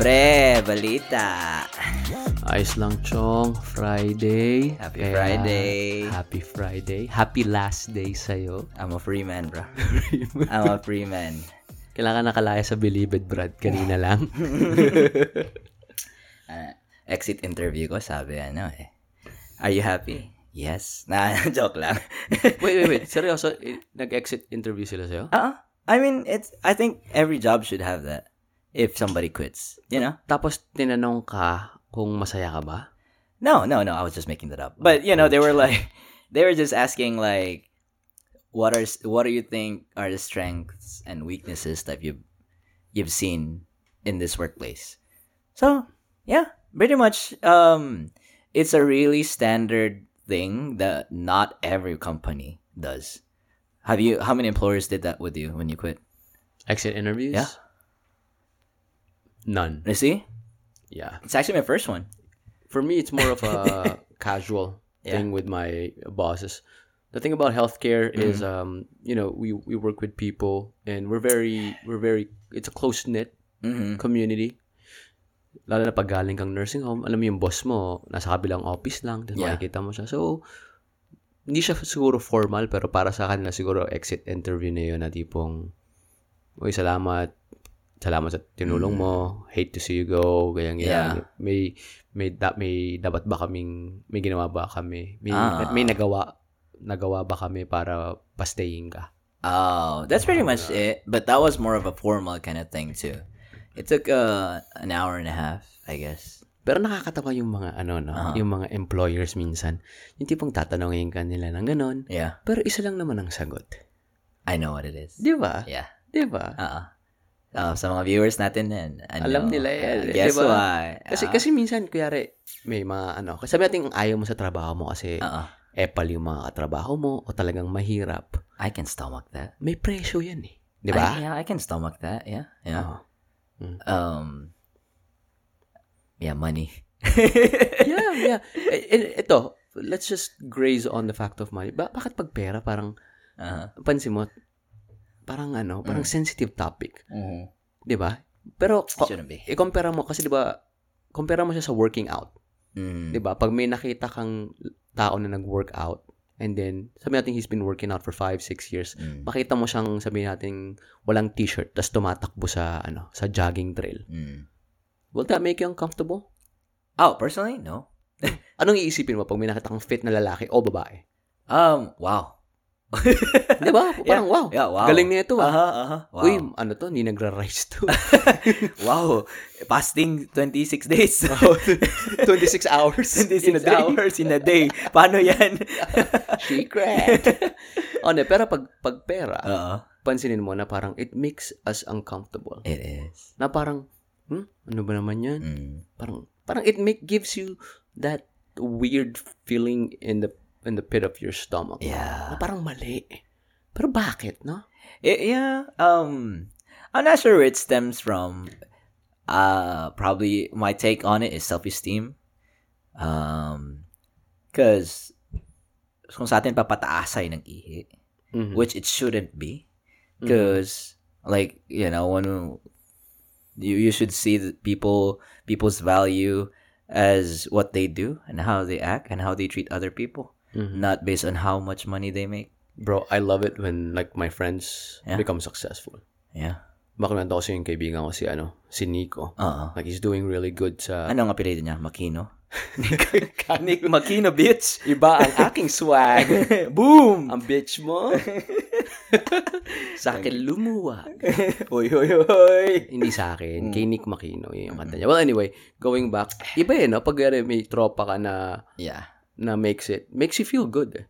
Pre, balita. Ayos lang, Chong. Friday. Happy Friday. Happy Friday. Happy last day sa'yo. I'm a free man, bro. I'm a free man. Kailangan nakalaya sa Bilibid, Brad. Kanina lang. Uh, exit interview ko, sabi ano eh. Are you happy? Yes. Nah, joke lang. wait, wait, wait. Seryoso? eh, Nag-exit interview sila sa'yo? uh I mean, it's. I think every job should have that. If somebody quits, you know. Tapos tinanong ka kung masaya ka ba? No, no, no. I was just making that up. But you know, they were like, they were just asking like, what are what do you think are the strengths and weaknesses that you've you've seen in this workplace? So yeah, pretty much. Um, it's a really standard thing that not every company does. Have you? How many employers did that with you when you quit? Exit interviews? Yeah. None. You see, Yeah. it's actually my first one. For me, it's more of a casual Yeah. thing with my bosses. The thing about healthcare Mm-hmm. is, um, you know, we we work with people, and we're very we're very. It's a close knit Mm-hmm. community. Lalo na pag galing kang nursing home, alam mo yung boss mo, nasa kabilang office lang, tapos Yeah. makikita mo siya. So, hindi siya siguro formal, pero para sa kanila siguro exit interview na yun na tipong, uy, salamat, salamat sa tinulong mo, hate to see you go, ganyan, ganyan. Mm. Yeah. May, may, da, may, dapat ba kaming, may ginawa ba kami? May, Ah. may nagawa, nagawa ba kami para pastayin ka? Oh, that's pretty much it. But that was more of a formal kind of thing too. It took uh, an hour and a half, I guess. Pero nakakatawa yung mga ano no, Ah. yung mga employers minsan. Yung tipong tatanungin ka nila ng ganon. Yeah, Pero isa lang naman ang sagot. I know what it is. 'Di ba? Yeah. 'Di ba? Uh-uh. Uh, sa mga viewers natin yan. I Alam nila yan, Uh, eh, guess diba? why? Kasi Uh, kasi minsan kuyari may mga ano, kasi sabi natin ayaw mo sa trabaho mo kasi uh-uh. epal yung mga katrabaho mo o talagang mahirap. I can stomach that. May presyo 'yan eh. 'Di ba? Yeah, I can stomach that. Yeah, yeah. Oo. Um, yeah, money. yeah, yeah. Eh, eh, ito, let's just graze on the fact of money. Ba- bakit pag pera parang Uh-huh. pansin mo parang ano, parang sensitive topic, Mm-hmm. 'di ba? Pero ko- i-compare mo kasi 'di ba, compare mo siya sa working out, Mm. 'di ba? Pag may nakita kang tao na nag-workout and then sabi natin he's been working out for 5 6 years, Mm. makita mo siyang sabi natin walang t-shirt tas tumatakbo sa ano, sa jogging trail. Mm. Will that make you uncomfortable? Oh, personally, no. Anong iisipin mo pag may nakita kang fit na lalaki o babae? Um, wow. 'Di ba? Parang wow. Yeah, wow. Galing nito ah. Uh-huh, uh-huh. Wow. Uy, ano to? Hindi nagra-rise to. wow. Fasting 26 days. 26 hours 26 in hours in a day. Paano yan? Secret. o, ne, pero pag, pag pera, Oo. pansinin mo na parang it makes us uncomfortable. It is. Na parang, hmm, ano ba naman yan? Mm. Parang, parang it make, gives you that weird feeling in the in the pit of your stomach. Yeah. Na parang mali. Pero bakit, no? It, yeah. Um, I'm not sure where it stems from. Uh, probably my take on it is self-esteem. Um, cause kung sa atin papataasay ng ihi, Mhm. which it shouldn't be. Cause like you know when you you should see the people people's value as what they do and how they act and how they treat other people, Mhm. not based on how much money they make. Bro, I love it when like my friends Yeah. become successful. Yeah. Makunanta ko yung kaibigan ko si ano, si Nico. Uh-uh. Like he's doing really good sa Ano ang apelido niya? Makino? Nick Makino, bitch! Iba ang aking swag. Boom! ang bitch mo. sa akin lumuwag. Hoy, hoy, hoy! Hindi sa akin. Kay Nick Makino. Yun yung kanta niya. Well, anyway, going back. Iba eh, no? Pag uh, may tropa ka na, Yeah. Na makes it, makes you feel good. eh.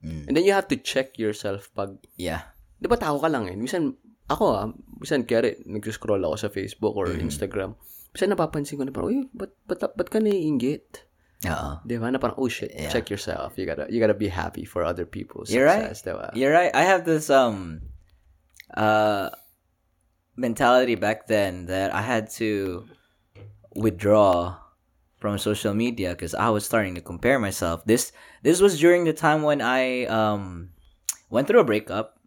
Mm. And then you have to check yourself pag, Yeah. di ba tao ka lang eh. Minsan, ako ah, minsan kaya nag-scroll ako sa Facebook or Mm. Instagram. Minsan napapansin ko na parang, uy, ba't, ba't, ba't ka naiingit? Oo. Di ba? Na parang, oh shit, Yeah. check yourself. You gotta, you gotta be happy for other people's You're right. success. Di ba? You're right. I have this um uh mentality back then that I had to withdraw from social media because I was starting to compare myself. This this was during the time when I um went through a breakup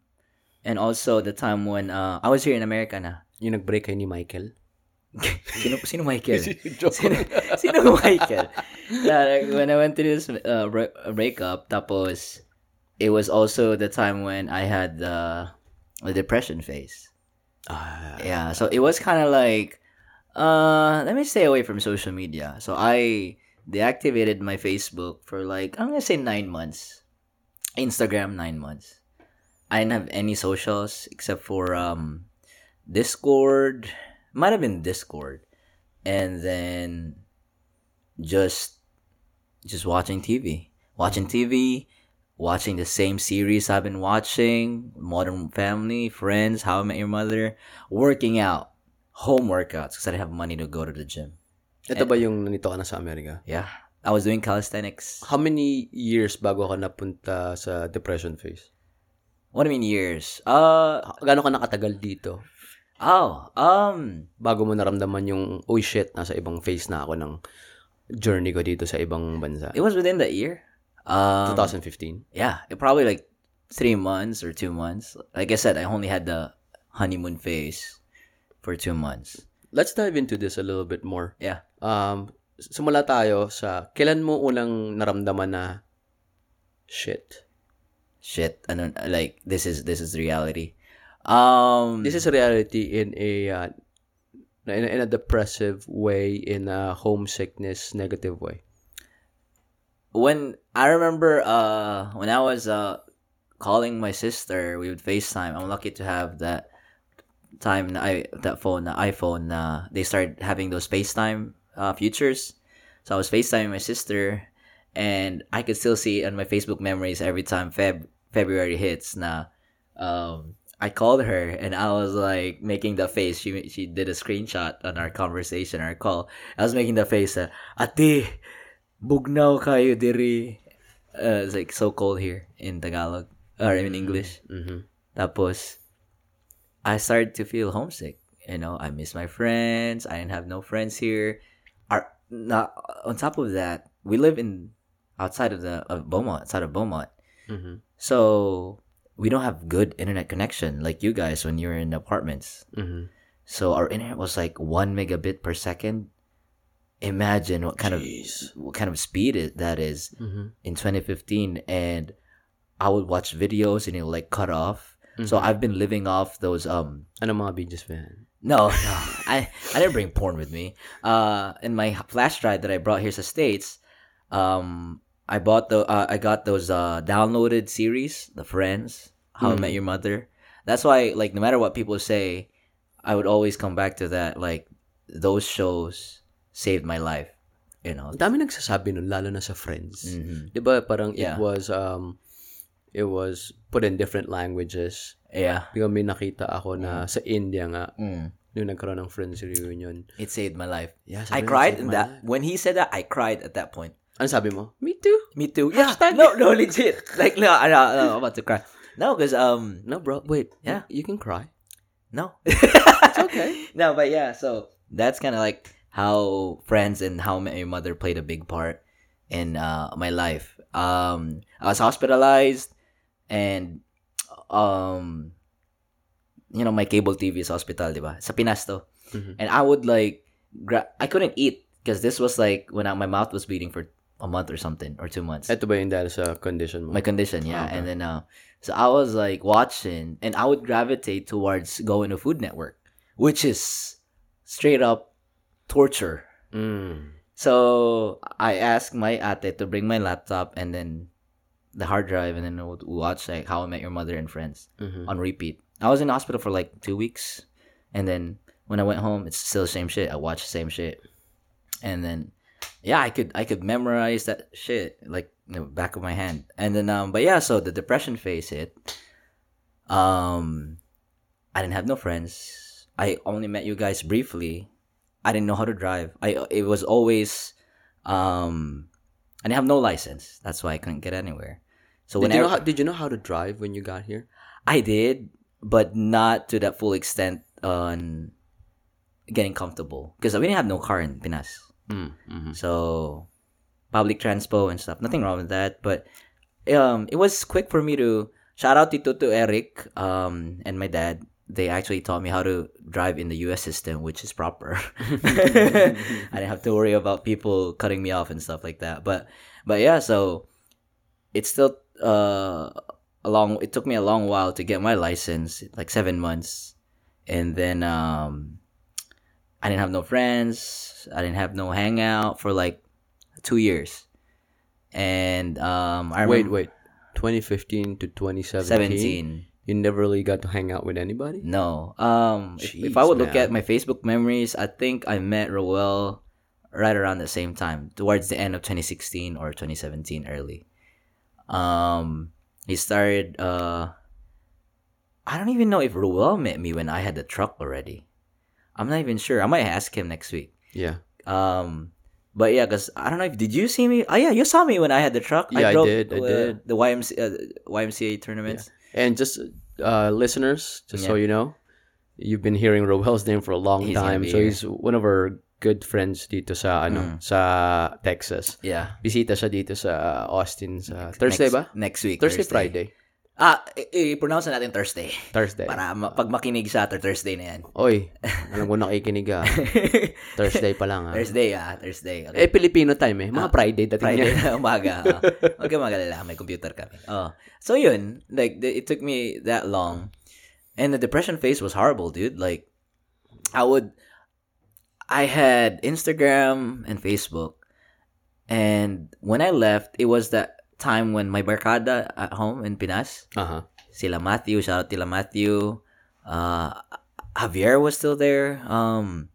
and also the time when uh I was here in America na. Yung nag-break kayo ni Michael. sino, sino Michael? Sino, sino Michael? Like, when I went through this uh, bre- breakup, tapos, it was also the time when I had the, the depression phase. Ah, Yeah, so it was kind of like, uh, let me stay away from social media. So I deactivated my Facebook for like, I'm gonna say nine months. Instagram, nine months. I didn't have any socials except for um, Discord. Might have been Discord, and then just just watching TV, watching TV, watching the same series I've been watching: Modern Family, Friends, How I Met Your Mother, working out, home workouts because I didn't have money to go to the gym. Ito ba yung nanito ka na sa Amerika? Yeah, I was doing calisthenics. How many years bago ka napunta sa depression phase? What do you mean years? Uh Gaano ka nakatagal dito? oh, um, Bago mo naramdaman yung, oh shit, nasa ibang phase na ako ng journey ko dito sa ibang bansa. it was within the year. Um, 2015. yeah, it probably like three months or two months. Like I said, I only had the honeymoon phase for two months. Let's dive into this a little bit more. Yeah. Um, simula tayo sa, kailan mo unang naramdaman na, shit, Shit, ano, like this is this is reality. Um, this is reality in a, uh, in a, in a depressive way, in a homesickness negative way. when I remember uh when I was uh calling my sister, we would FaceTime. I'm lucky to have that time na I that phone, iPhone na they started having those FaceTime uh features. So I was FaceTiming my sister and I could still see on my Facebook memories every time Feb February hits na um I called her and I was like making the face. She she did a screenshot on our conversation, our call. I was making the face, uh, Ate, bugnaw kayo diri. Uh, it's like so cold here in Tagalog or in English. Mhm. Tapos, I started to feel homesick. You know, I miss my friends. I didn't have no friends here. Our, na, on top of that, we live in outside of the of Beaumont, outside of Beaumont. Mhm. So we don't have good internet connection like you guys when you're in apartments. Mhm. So our internet was like one megabit per second. Imagine what kind Jeez. of what kind of speed it, that is Mhm. in 2015, and I would watch videos and it'll like cut off. So I've been living off those um Ano mga videos ba yan? no no I I didn't bring porn with me. Uh, in my flash drive that I brought here to states, um, I bought the uh, I got those uh downloaded series, The Friends, How I Met Your Mother. That's why like no matter what people say, I would always come back to that. Like those shows saved my life. You know. Dami nagsasabi nun, lalo na sa friends. Mhm. Di ba parang Yeah. it was, um, it was put in different languages. Yeah. Ba may nakita ako na sa India nga, Mm. nung nagkaroon ng friends reunion. It saved my life. Yeah, I cried in that life. when he said that. I cried at that point. Ano sabi mo? Me too. Me too. Yeah. No, no, legit. Like no, no, no, I'm about to cry. No, because um, No, bro. Wait. Yeah. You, can cry. no. It's okay. no, but yeah. So that's kind of like how friends and how Your mother played a big part in uh my life. Um, I was hospitalized, and um, you know my cable TV is hospital, diba? Sa Pinas to. Mhm. And I would like, gra- I couldn't eat because this was like when I, my mouth was bleeding for a month or something or two months. Ito ba yung dahil sa condition mo? my condition, yeah. Okay. And then uh so I was like watching and I would gravitate towards going to Food Network, which is straight up torture. Mm. So I asked my ate to bring my laptop and then the hard drive and then I would watch like How I Met Your Mother and Friends Mhm. on repeat. I was in the hospital for like two weeks and then when I went home it's still the same shit. I watched the same shit. And then yeah, I could I could memorize that shit like in the back of my hand. And then um but yeah, so the depression phase hit. Um I didn't have no friends. I only met you guys briefly. I didn't know how to drive. I it was always um I didn't have no license. That's why I couldn't get anywhere. So Did you, know whenever how, did you know how to drive when you got here? I did, but not to that full extent on getting comfortable because we didn't have no car in Pinas. Mm. Mhm. So public transpo and stuff. Nothing wrong with that, but um, it was quick for me to shout out to Tutu Eric um and my dad. they actually taught me how to drive in the U.S. system, which is proper. I didn't have to worry about people cutting me off and stuff like that. But but yeah, so it's still uh a long. It took me a long while to get my license, like seven months, and then um, I didn't have no friends. I didn't have no hangout for like two years, and um, I wait, wait. 2015 to 2017. seventeen. You never really got to hang out with anybody? No. Um, if, if I Jeez, would look at my Facebook memories, I think I met Roel right around the same time, towards the end of 2016 or 2017 early. Um, he started. Uh, I don't even know if Roel met me when I had the truck already. I'm not even sure. I might ask him next week. Yeah. Um, but yeah, cause I don't know if did you see me? Oh yeah, you saw me when I had the truck. Yeah, I drove, did, I uh, did. The YMCA, uh, YMCA tournaments. And just uh, listeners, just so you know, you've been hearing Roel's name for a long He's time. So he's one of our good friends dito sa ano, Mm. sa Texas. Yeah. Bisita siya dito sa Austin sa Thursday next, ba? Next week. Thursday, Friday. Ah, i-pronounce na natin Thursday. Thursday. Para ma- pag makinig siya, after Thursday na yan. Oy, alam ko nakikinig ah. Thursday pa lang ah. Thursday, ah. Thursday. Eh, Okay. Filipino time eh. Mga Friday dating Friday niya. umaga. ah. Huwag ka magalala. May computer kami. Oh. So, yun. Like, it took me that long. And the depression phase was horrible, dude. Like, I would... I had Instagram and Facebook. And when I left, it was that time when my barkada at home in Pinas, Aha. sila Matthew, shout out to Matthew. Uh, Javier was still there. Um,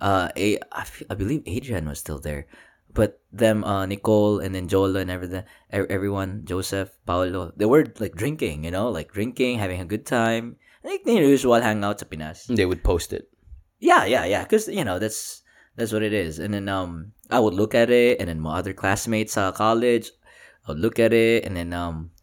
uh, a, I, f- I believe Adrian was still there. But them, uh, Nicole and then Jola and everything, everyone, Joseph, Paolo, they were like drinking, you know, like drinking, having a good time. Like the usual hangout sa Pinas. They would post it. Yeah, yeah, yeah. Because you know that's that's what it is. And then um, I would look at it, and then my other classmates sa college, I would look at it, and then um,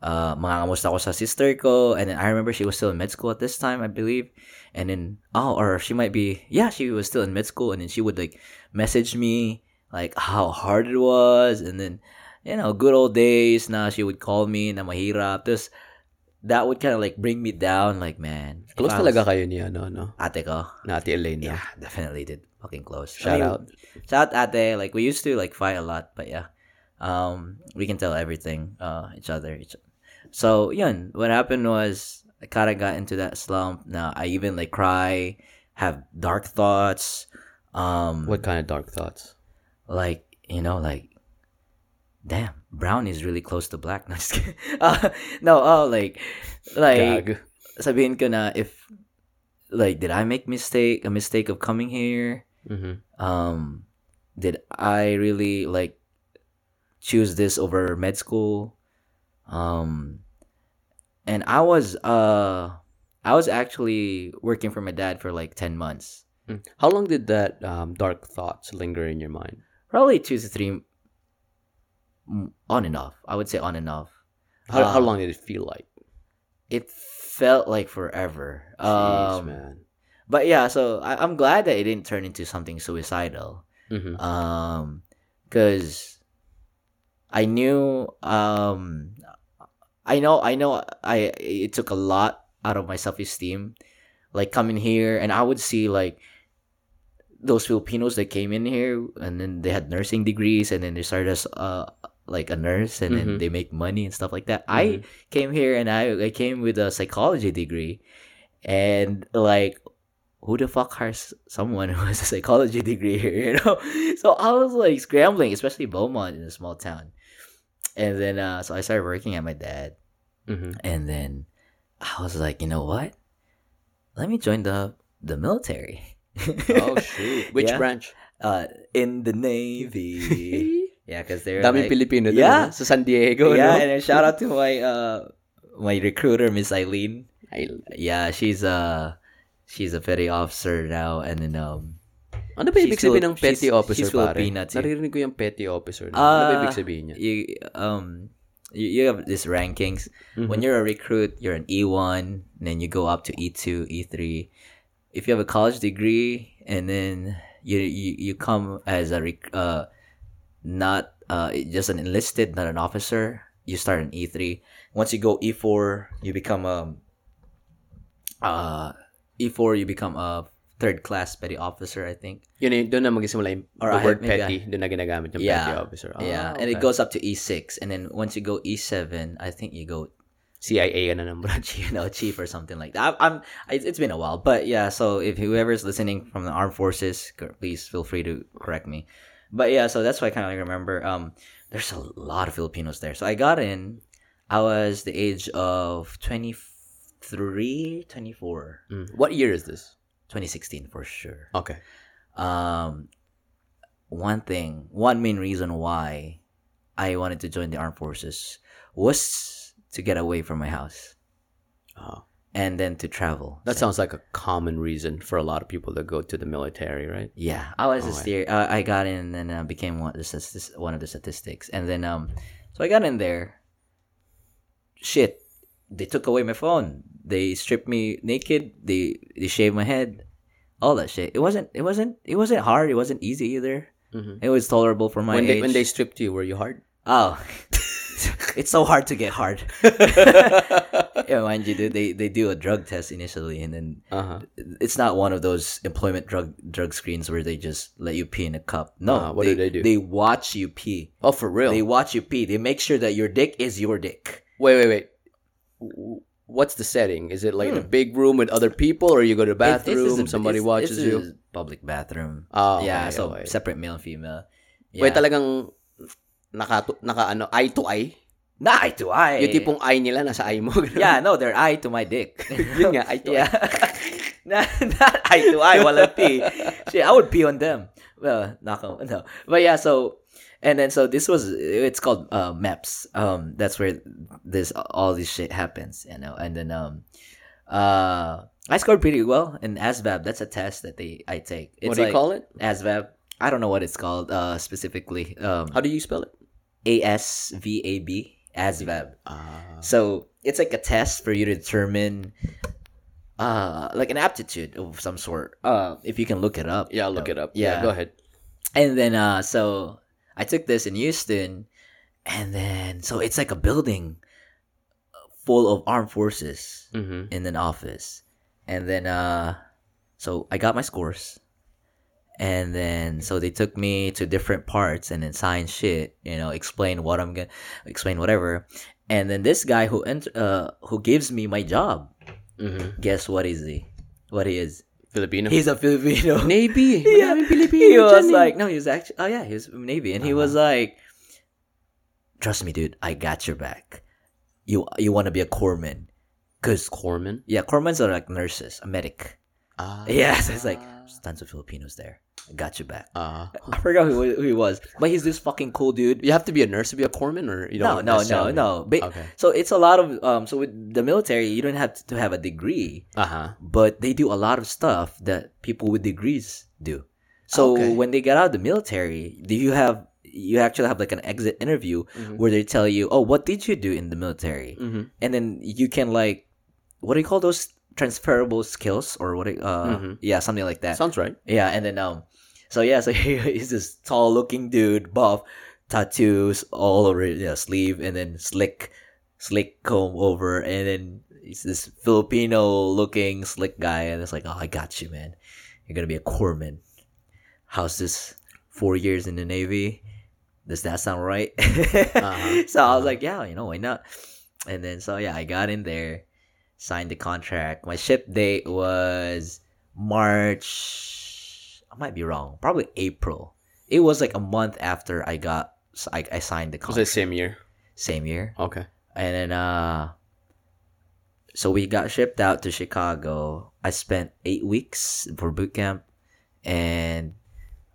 uh, mga kamusta ko sa sister ko, and then I remember she was still in med school at this time, I believe. And then oh, or she might be yeah, she was still in med school, and then she would like message me like how hard it was, and then you know good old days. Now she would call me na mahirap. Just that would kind of like bring me down. Like man, Close I talaga kayo ni ano, no? Ate ko. Na Ate Elaine. Yeah, definitely did. Fucking close. Shout out. Shout out Ate. Like we used to like fight a lot, but yeah. Um we can tell everything uh each other. Each so yun, what happened was I kinda got into that slump. Now I even like cry, have dark thoughts. Um What kind of dark thoughts? like, you know, like damn, brown is really close to black. No, just. Uh, no, oh like like Gag. Sabihin ko na if like did I make mistake a mistake of coming here? Mhm. um did i really like choose this over med school um and i was uh i was actually working for my dad for like 10 months Mm. How long did that um, dark thoughts linger in your mind? probably two to three mm, on and off i would say on and off How, how Uh, long did it feel like? it felt like forever Jeez, um man. but yeah so I, i'm glad that it didn't turn into something suicidal Mhm. um because i knew um i know i know i it took a lot out of my self-esteem like coming here and i would see like those filipinos that came in here and then they had nursing degrees and then they started as uh like a nurse and then Mhm. they make money and stuff like that i came here and i i came with a psychology degree and like who the fuck hires someone who has a psychology degree here, you know? So I was like scrambling, especially Beaumont in a small town. And then, uh, so I started working at my dad. Mhm. And then I was like, you know what? Let me join the the military. Oh shoot. Which Yeah. branch? Uh, in the Navy. Yeah, because they're Daming like, Pilipino Yeah. ah, Sa San Diego, yeah, no? and then shout out to my uh my recruiter, Miss Eileen. Ay, Yeah, she's uh she's a petty officer now, and then um ano ba ibig sabihin ng petty she's- officer, she's pare? Too. Naririnig ko yung petty officer. Na. ano ba Ah, ibig sabihin niya? you um you, you have these rankings. Mhm. When you're a recruit, you're an E1, and then you go up to E2, E3. If you have a college degree, and then you you, you come as a rec- uh not uh just an enlisted, not an officer, you start an E3. Once you go E4, you become um uh before you become a third class petty officer, I think. Yun yung, doon na magsimula yung Or the word petty, doon na ginagamit yung Yeah. petty officer. Ah, yeah, and it goes up to E6, and then once you go E7, I think you go CIA ka na ng branch. you know chief or something like that. I, I'm it's it's been a while, but yeah. So if whoever's listening from the armed forces, please feel free to correct me. But yeah, so that's why I kind of remember. Um, there's a lot of Filipinos there. So I got in. I was the age of 23, 24, Mm. What year is this? 2016 for sure. Okay. Um, one thing, one main reason why I wanted to join the armed forces was to get away from my house Oh. And then to travel. That sounds like a common reason for a lot of people to go to the military, right? Yeah, I was a Okay. steer. Uh, I got in and uh, became one of the one of the statistics, and then um, so I got in there. Shit, they took away my phone. They stripped me naked. They they shaved my head. All that shit. It wasn't. It wasn't. It wasn't hard. It wasn't easy either. Mhm. It was tolerable for my When they, age. when they stripped you, were you hard? oh, it's so hard to get hard. yeah, mind you, dude, they they do a drug test initially, and then Uh-huh. it's not one of those employment drug drug screens where they just let you pee in a cup. No, Ah, what do they do? They watch you pee. Oh, for real? They watch you pee. They make sure that your dick is your dick. Wait, wait, wait. What's the setting? Is it like in a Hmm. big room with other people, or you go to the It- bathroom, a- somebody watches you? public bathroom. Ah, yeah, okay, so okay. separate male and female. Yeah. Wait, talagang naka, naka ano, eye to eye? Nah, eye to eye. Yung tipong eye nila nasa eye mo. ganun. yeah, no, they're eye to my dick. Yun nga, eye to yeah. not, not eye to eye while I pee. Shit, I would pee on them. Well, knock on no. But yeah, so and then so this was it's called uh MEPS. Um that's where this all this shit happens, you know. And then um uh I scored pretty well in ASVAB. That's a test that they I take. It's What do you like call it? ASVAB. I don't know what it's called uh specifically. Um How do you spell it? A S V A B ASVAB. Ah. So it's like a test for you to determine, uh, like an aptitude of some sort. Uh, if you can look it up. yeah, I'll look it up. Yeah. go ahead. And then, uh, so I took this in Houston, and then so it's like a building full of armed forces Mm-hmm. in an office, and then, uh, so I got my scores. And then, so they took me to different parts and then sign shit, you know, explain what I'm gonna, explain whatever. And then this guy who ent- uh who gives me my job, Mm-hmm. guess what is he? What he is? Filipino. He's a Filipino. Navy. Yeah. Pilipino he was eh. like, no, he was actually, oh yeah, he was Navy, and he was like, trust me, dude, I got your back. You you want to be a corpsman, cause Corpsman. yeah, corpsmen are like nurses, a medic. Ah. Yeah, so it's like tons of Filipinos there. I got you back. Ah. I forgot who, who he was, but he's this fucking cool dude. you have to be a nurse to be a corpsman, or you No, don't? no, no, necessarily? no. Ba- Okay. So it's a lot of um. So with the military, you don't have to have a degree, Uh huh. but they do a lot of stuff that people with degrees do. So Okay. when they get out of the military, do you have you actually have like an exit interview Mhm. where they tell you, "Oh, what did you do in the military?" Mm-hmm. And then you can like, what do you call those transferable skills or what? you- Uh, Mhm. yeah, something like that. Sounds right. Yeah, and then um, so yeah, so he's this tall looking dude, buff, tattoos all over his yeah, sleeve, and then slick, slick comb over, and then he's this Filipino looking slick guy, and it's like, oh, I got you, man. You're gonna be a corpsman. How's this? Four years in the Navy. Does that sound right? Uh-huh, So I was uh-huh. like, yeah, you know, why not? And then so yeah, I got in there, signed the contract. My ship date was March. I might be wrong. Probably April. It was like a month after I got I, I signed the Was it contract. same year? Same year. Okay. And then uh so we got shipped out to Chicago. I spent 8 weeks for boot camp and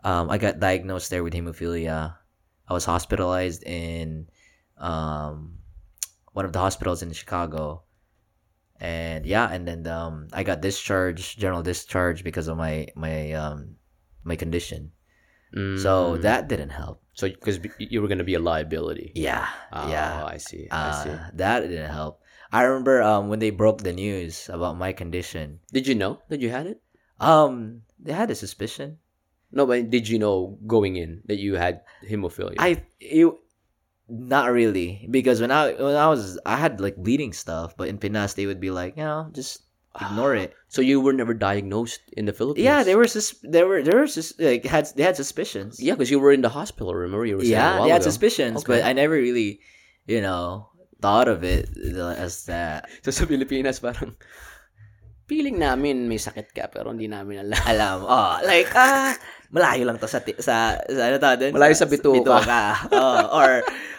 um I got diagnosed there with hemophilia. I was hospitalized in um one of the hospitals in Chicago. And yeah, and then um I got discharged, general discharge because of my my um my condition. So Mm. that didn't help. so because you were gonna be a liability. Yeah. Oh, yeah. I see. I see. Uh, that didn't help. I remember um when they broke the news about my condition. Did you know that you had it? Um, they had a suspicion. No, but did you know going in that you had hemophilia? I you not really because when I when I was I had like bleeding stuff, but in Pinas they would be like, you know, just ignore it. So you were never diagnosed in the Philippines? Yeah, they were sus- they were they were sus- like had they had suspicions. Yeah, because you were in the hospital. Remember you were yeah, they had ago. suspicions, Okay. but I never really, you know, thought of it as that. So sa Pilipinas parang feeling namin may sakit ka pero hindi namin alam. Alam, oh, like ah, malayo lang to sa ti- sa, sa ano tawag doon? Malayo sa bituka. bituka. oh, or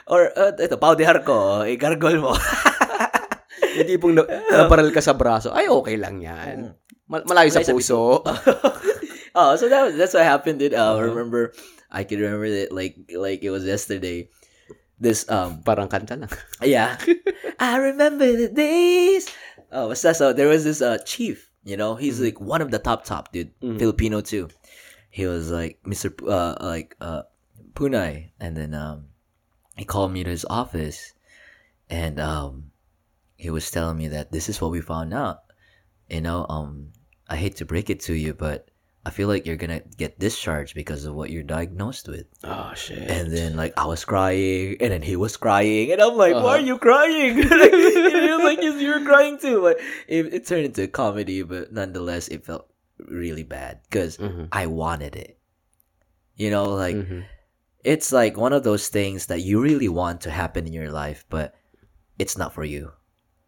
or uh, ito powder ko, igargol mo. Yung tipong na, naparal ka sa braso, ay okay lang yan. Mal- malayo sa Malayo sa puso. oh, so that was that's what happened. Did uh, remember? I can remember that like like it was yesterday. This um Parang kanta lang. yeah, I remember the days. Oh, what's that? So there was this uh chief. You know, he's like one of the top top dude, Mhm. Filipino too. He was like Mr. P- uh like uh Punai, and then um he called me to his office, and um he was telling me that this is what we found out. You know, um I hate to break it to you, but I feel like you're gonna get discharged because of what you're diagnosed with. Oh, shit. And then like I was crying, and then he was crying, and I'm like, Uh-huh. "Why are you crying?" like, he was like, "You're crying too." But it, it turned into a comedy, but nonetheless, it felt really bad because Mhm. I wanted it. You know, like Mhm. It's like one of those things that you really want to happen in your life, but it's not for you.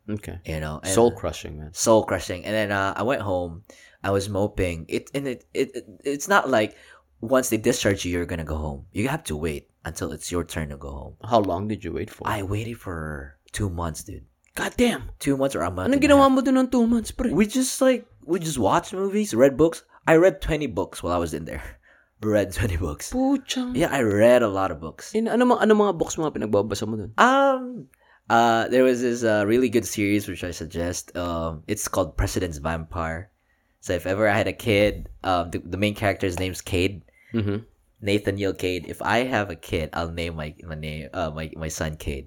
Okay. You know, Soul crushing, man. soul crushing. And then uh, I went home. I was moping. It and it, it it it's not like once they discharge you, you're gonna go home. You have to wait until it's your turn to go home. How long did you wait for? I waited for two months, dude. God damn. Two months or a month. Anong ginawa mo dun ng two months, pre? We just like we just watched movies, read books. I read twenty books while I was in there. Read twenty books. Puchang. Yeah, I read a lot of books. In, ano, mga, ano mga books mga pinagbabasa mo dun? Um, uh, there was this uh, really good series which I suggest. Um, it's called President's Vampire. So if ever I had a kid, um, the, the main character's name's Cade, Mm-hmm. Nathaniel Cade. If I have a kid, I'll name my my name uh my my son Cade.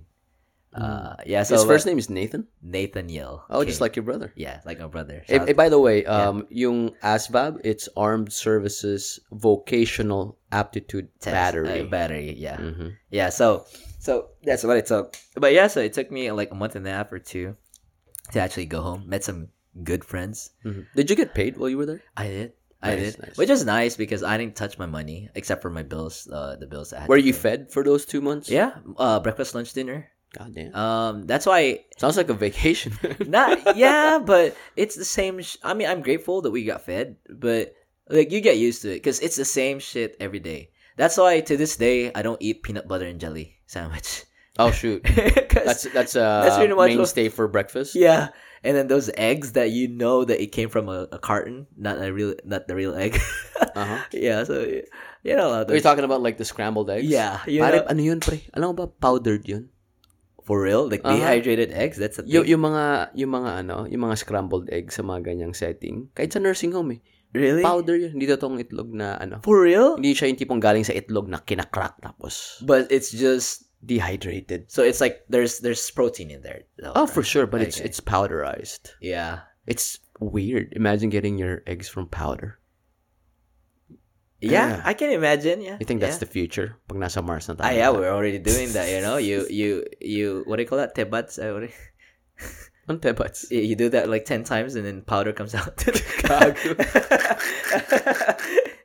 Uh, yeah. So His first uh, name is Nathan? Nathaniel. Oh, just like your brother. yeah, like my brother. Shout- eh, by the way, um, yung ASVAB, it's Armed Services Vocational Aptitude test, Battery. uh, battery. Yeah. Mhm. Yeah. So so that's what it took. But yeah, so it took me like a month and a half or two to actually go home. Met some good friends. Mhm. Did you get paid while you were there? I did. I Nice, did, nice. which is nice because I didn't touch my money except for my bills. Uh, the bills I had. Were you fed for those two months? Yeah. Uh, breakfast, lunch, dinner. God damn. Um, that's why. Sounds like a vacation. Not yeah, but it's the same. Sh- I mean, I'm grateful that we got fed, but like you get used to it because it's the same shit every day. That's why to this day I don't eat peanut butter and jelly sandwich. oh shoot, That's that's a That's pretty much mainstay for breakfast. yeah. And then those eggs that you know that it came from a, a carton, not a real, not the real egg. Uh-huh. yeah, so you know. Are you talking about like the scrambled eggs? Yeah, you Pare, know, ano yun, pre? Alam ba, powdered yun? For real, like Uh-huh. dehydrated eggs. That's a thing. yung mga, yung mga ano, yung mga scrambled eggs sa mga ganyang setting, kahit sa nursing home eh. really Powder yun. Hindi totoong itlog na ano. for real. Hindi siya yung tipong galing sa itlog na kinakrak tapos But it's just dehydrated. so it's like there's there's protein in there. though. Oh, for sure, but it's Okay. it's powderized. yeah, It's weird. Imagine getting your eggs from powder. Yeah. Yeah. I can imagine. Yeah, You think that's yeah. the future? Pag nasa Mars na tayo. Ah, yeah, we're already doing that. You know, you you you what do you call that? Tebats. Uh, you- tebats. you you do that like ten times and then powder comes out.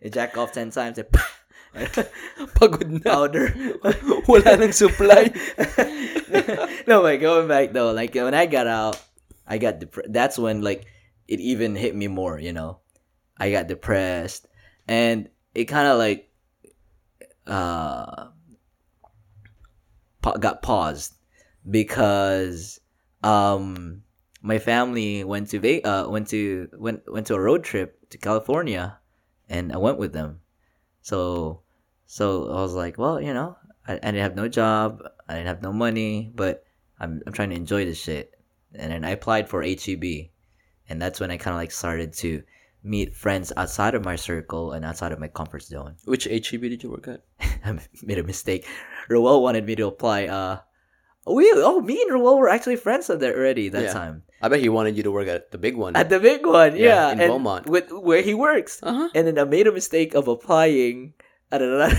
You jack off ten times. And Pagod na. powder. Wala nang supply. no, but going back though, like when I got out, I got depressed. That's when like it even hit me more. You know, I got depressed, and it kind of like uh got paused because um my family went to Ve- uh went to went went to a road trip to California, and I went with them. So so I was like, well, you know, I, I didn't have no job, I didn't have no money, but I'm I'm trying to enjoy this shit. And then I applied for HEB, and that's when I kind of like started to meet friends outside of my circle and outside of my comfort zone. Which HEB did you work at? I made a mistake. Roel wanted me to apply. Uh, we oh me and Roel were actually friends at there already that Yeah. time I bet he wanted you to work at the big one. at the big one. Yeah, Yeah, in and Beaumont. with where he works. uh-huh. And then I made a mistake of applying at another.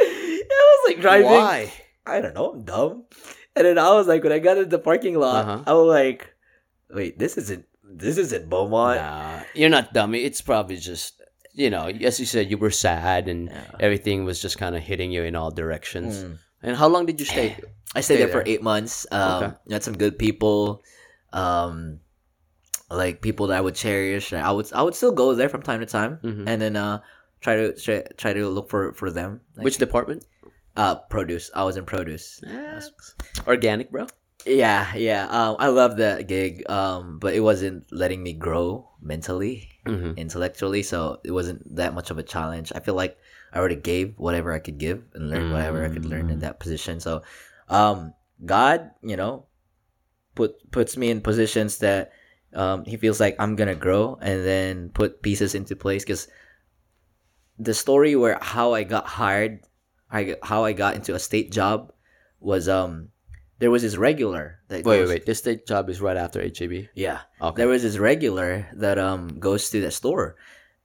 I was like driving. Why? I don't know. I'm dumb. And then I was like, when I got into the parking lot, Uh-huh. I was like, wait, this isn't this isn't Beaumont. Nah, you're not dummy. It's probably just you know, as you said, you were sad and everything was just kind of hitting you in all directions. Mm. And how long did you stay? I stayed Stay there for eight months. Um, Okay. met some good people, um, like people that I would cherish. I would I would still go there from time to time, Mhm. and then uh, try to try, try to look for for them. Like, Which department? uh produce? I was in produce. Organic, bro. Yeah, yeah. Um, I love that gig. Um, but it wasn't letting me grow mentally, Mm-hmm. intellectually. So it wasn't that much of a challenge. I feel like I already gave whatever I could give and learned whatever I could learn in that position. So, um, God, you know, put puts me in positions that um, He feels like I'm gonna grow, and then put pieces into place. Because the story where how I got hired, I how I got into a state job was um there was this regular that Wait, goes- wait, wait. This state job is right after HEB. yeah Okay. there was this regular that um goes to the store,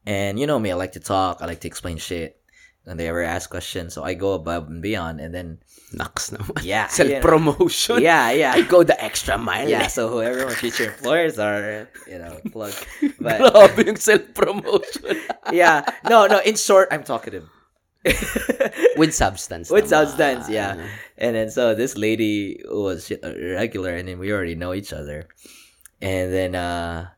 and you know me, I like to talk, I like to explain shit, and they ever ask questions, so I go above and beyond, and then Naks naman. yeah, Self promotion. yeah, yeah, I go the extra mile. yeah. So whoever my future employers are, you know, plug. But Grabe yung self promotion. yeah, no, no. In short, I'm talkative. With substance. With naman. substance, yeah. And then so this lady was regular, and then we already know each other. And then uh,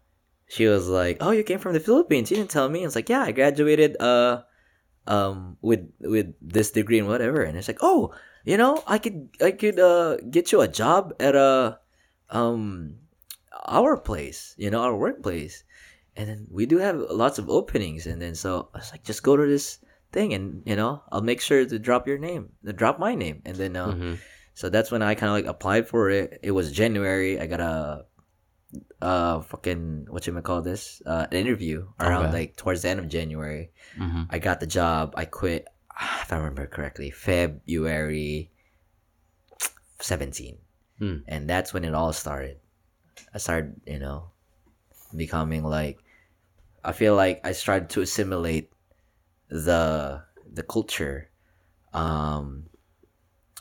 she was like, "Oh, you came from the Philippines? You didn't tell me." I was like, "Yeah, I graduated uh, um, with with this degree and whatever." And it's like, "Oh, you know, I could I could uh get you a job at a um our place, you know, our workplace." And then we do have lots of openings, and then so I was like, "Just go to this." Thing and you know i'll make sure to drop your name to drop my name and then uh, Mhm. so that's when I kind of like applied for it. It was January. I got a uh fucking what you call this uh an interview around Okay. like towards the end of January. Mhm. I got the job. I quit. ah, If I remember correctly, February seventeen, Hmm. and that's when it all started. I started, you know, becoming like. I feel like I started to assimilate the the culture. Um,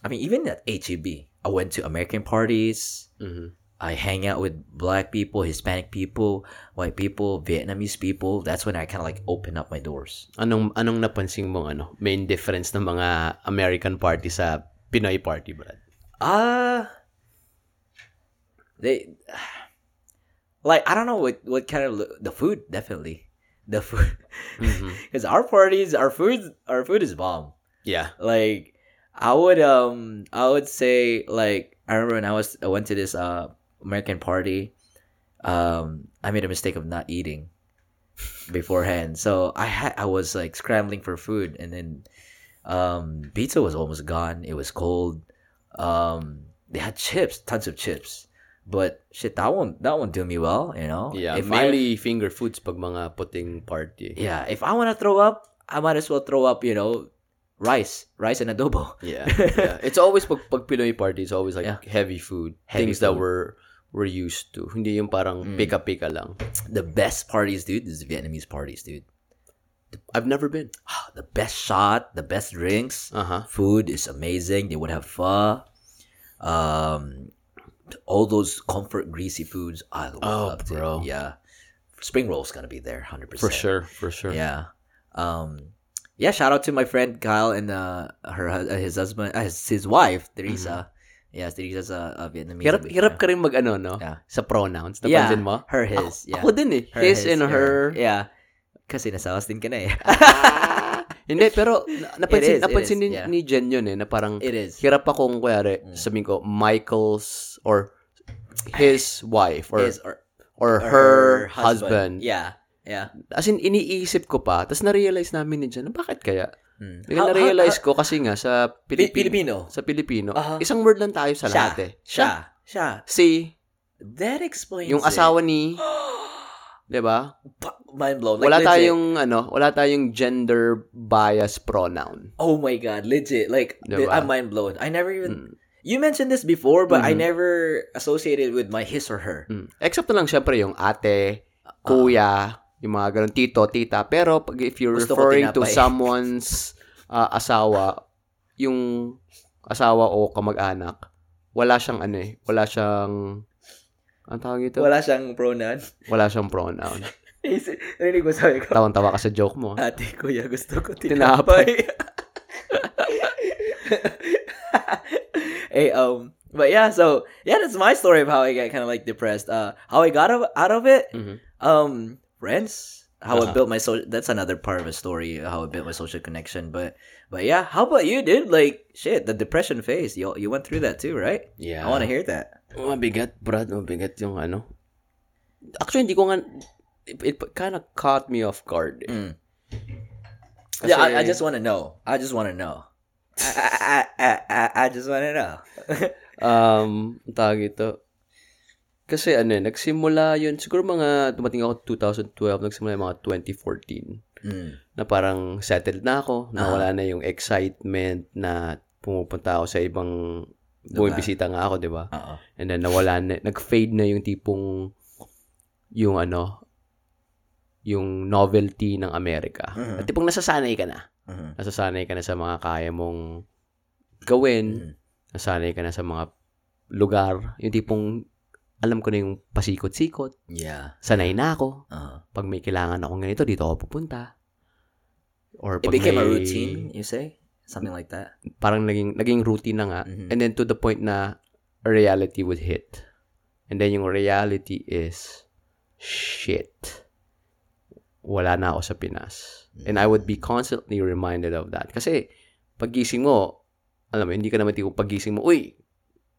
I mean, even at HEB, I went to American parties. Mhm. I hang out with black people, Hispanic people, white people, Vietnamese people. That's when I kind of like open up my doors. Anong anong napansin mo ano? Main difference ng mga American party sa Pinoy party, Brad? Uh they like I don't know what what kind of the food definitely the food because our parties our food our food is bomb. Yeah. like I would um I would say like I remember when I was I went to this uh American party, um I made a mistake of not eating beforehand. So I had I was like scrambling for food and then um pizza was almost gone. It was cold. Um they had chips, tons of chips. But shit that won't that won't do me well, you know? Yeah, If I- mainly finger foods pag mga puting party. yeah, if I want to throw up, I might as well throw up, you know, rice, rice and adobo. Yeah. yeah. It's always pag, pag Pinoy party, it's always like Yeah. heavy food. Heavy things that food. we're we're used to. Hindi yung parang Mm. pika-pika lang. the best parties, dude, is Vietnamese parties, dude. I've never been. Ah, the best shot, the best drinks, Uh-huh. food is amazing. They would have pho, um, all those comfort greasy foods. I love Oh, love bro. Yeah, spring roll's gonna be there, hundred percent For sure, for sure. Yeah. Um. Yeah. Shout out to my friend Kyle and uh, her uh, his husband, uh, his, his wife Teresa. Yeah, Teresa's a, a Vietnamese. Mm-hmm. Hirap, hirap ka rin mag ano, no? Yeah. Sa pronouns. Yeah, Napansin mo? her, his. Ako, yeah. ako din eh. Her, his, and her. Yeah. Kasi nasa Austin ka na eh. Hindi, pero na- napansin, It is, it napansin is, ni, yeah. ni Jen yun eh, na parang It is. hirap akong, kuyari, Mm. sabihin ko, Michael's or his wife or His or, or or her husband. Yeah. Yeah. As in, iniisip ko pa, tapos na-realize namin ni Jen, bakit kaya? Mm. Bigla na-realize ko kasi nga sa Pi- Pilipino, Filipino. sa Pilipino, Aha. isang word lang tayo sa Siya. lahat eh. Siya. Siya. Si, That explains yung it. asawa ni, 'di ba? Mind blown. Like, Wala legit. tayong ano, wala tayong gender bias pronoun. Oh my God. Legit. Like, Diba? I'm mind blown. I never even... Mm. You mentioned this before, but I Mhm. never associated with my his or her. Mm. Except na lang syempre yung ate, kuya, yung mga ganun, tito, tita. Pero pag if you're Gusto referring to someone's uh, asawa, yung asawa o kamag-anak, wala siyang ano eh, wala siyang Ang tawag ito? Wala siyang pronoun. Wala siyang pronoun. Narinig mo sabi ko, Tawan-tawa ka sa joke mo. ate, kuya, gusto ko Tinapay. hey, um, but yeah, so, yeah, that's my story of how I got kind of like depressed. Uh, how I got out of it, Mhm. um, friends. How I Uh-huh. built my social. That's another part of a story. How I built my social connection. But, but yeah, how about you, dude? Like, shit, the depression phase. You you went through that too, right? Yeah. I want to hear that. Mabigat, Brad. Mabigat yung ano. Actually, hindi ko nga... It, it kind of caught me off guard. eh. Mm. Kasi- yeah, I, I just want to know. I just want to know. I, I, I, I, just want to know. Um, tawag ito. Kasi ano, eh, nagsimula yun, siguro mga, dumating ako 2012, nagsimula yung mga 2014, mm. na parang settled na ako, Ah. nawala na yung excitement na pumupunta ako sa ibang, bumibisita nga ako, di ba? Uh-oh. And then nawala na, nag-fade na yung tipong, yung ano, yung novelty ng Amerika. Mhm. At tipong nasasanay ka na. Mhm. Nasasanay ka na sa mga kaya mong gawin. Mhm. Nasanay ka na sa mga lugar. Yung tipong, alam ko na yung pasikot-sikot. Yeah. Sanay na ako. Uh-huh. Pag may kailangan akong ganito, dito ako pupunta. Or It pag became a may- routine, you say? Something like that? Parang naging, naging routine na nga. Mhm. And then to the point na reality would hit. And then yung reality is, shit. Wala na ako sa Pinas. And I would be constantly reminded of that. Kasi, pagising mo, alam mo, hindi ka naman tipong pagising mo, uy,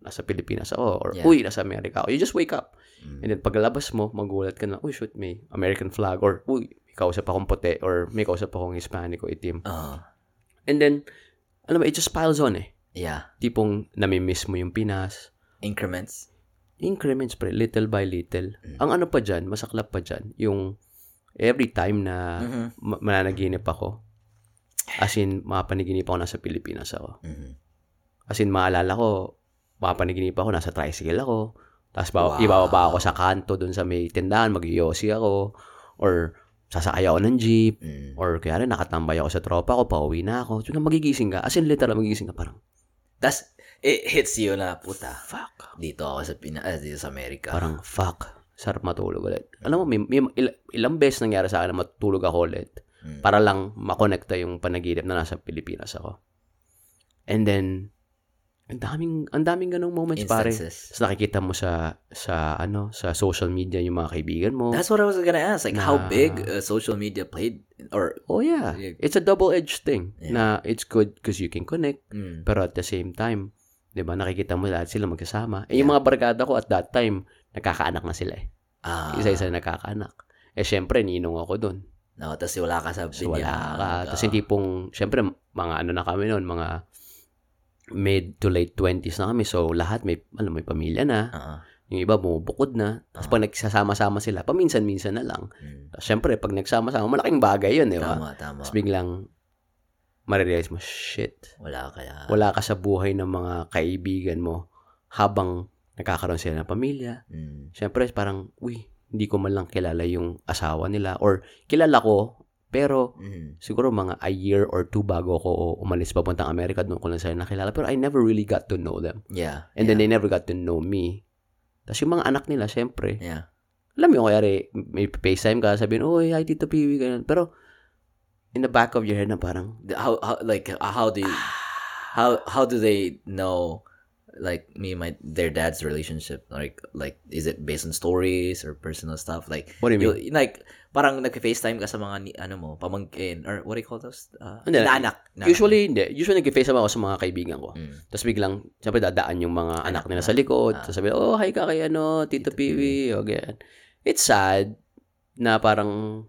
nasa Pilipinas ako, or Yeah. uy, nasa Amerika ako. You just wake up. Mm. And then paglabas mo, magulat ka na, uy, shoot, may American flag, or uy, may kausap akong puti, or may kausap akong Hispanic o itim. Uh, And then, alam mo, it just piles on eh. yeah. Tipong namimiss mo yung Pinas. Increments? Increments, pre, little by little. Ang ano pa dyan, masaklap pa dyan, yung every time na Mhm. ma- mananaginip ako, as in, mapaniginip ako nasa Pilipinas ako. Mhm. As in, maalala ko, mapaniginip ako, nasa tricycle ako. Tapos, ba- Wow. ibababa ako sa kanto dun sa may tindahan, mag ako. Or, sasakay ako ng jeep. Mm. Or, kaya rin, nakatambay ako sa tropa ko, pauwi na ako. So, magigising ka. As in, literal, magigising ka parang, That's, it hits you na, puta. fuck. Dito ako sa Pinas, eh, dito sa Amerika. Parang, fuck. Sarap matulog ulit. Alam mo, may, may il- ilang beses nangyari sa akin na matulog ako ulit. Mm. Para lang makonekta yung panaginip na nasa Pilipinas ako. And then, ang daming, ang daming ganong moments, pare. Instances. Tapos nakikita mo sa, sa, ano, sa social media yung mga kaibigan mo. That's what I was gonna ask. Like, how Na- big uh, social media played, or, oh, yeah. Yeah. It's a double-edged thing. Yeah. Na it's good because you can connect. mm, Pero at the same time, di ba, nakikita mo lahat sila magkasama. Eh, yung mga barkada ko at that time, nagkakaanak na sila eh. ah, Isa-isa na nagkakaanak. Eh, syempre, ninong ako dun. no, tapos wala ka sa So, wala ka. Tapos yung tipong, syempre, mga ano na kami noon, mga mid to late 20s na kami. So, lahat may, alam, may pamilya na. Uh, Yung iba, bumubukod na. Tapos pag nagsasama-sama sila, paminsan-minsan na lang. mm, Tapos, syempre, pag nagsama-sama, malaking bagay yun, di ba? tama, tama. Tapos biglang, marirealize mo, shit, Wala kaya. wala ka sa buhay ng mga kaibigan mo habang nakakaroon sila ng pamilya. Mm, Siyempre, parang, uy, hindi ko man lang kilala yung asawa nila. Or, kilala ko, pero mm, siguro mga a year or two bago ako umalis papuntang Amerika, doon ko lang sila nakilala. Pero I never really got to know them. yeah. And then yeah, they never got to know me. Tapos yung mga anak nila, syempre, yeah. alam mo yung kaya may FaceTime ka, sabihin, oh, hi, Tito Piwi, ganun. Pero, in the back of your head na parang, How, how, like, uh, how do you, how, how do they know, like, me and my, their dad's relationship? Like, like, is it based on stories or personal stuff? Like, what do you mean? like, parang nag-FaceTime ka sa mga, ni, ano mo, pamangkin, or what do you call those? Uh, Hindi. Inaanak. Usually, hindi. Usually, nag-FaceTime ako sa mga kaibigan ko. Mm. Tapos biglang, siyempre dadaan yung mga anak, Anak nila na. sa likod. Ah. Tapos sabi, oh, hi ka kay ano, Tito Tito Piwi, o ganyan. It's sad na parang,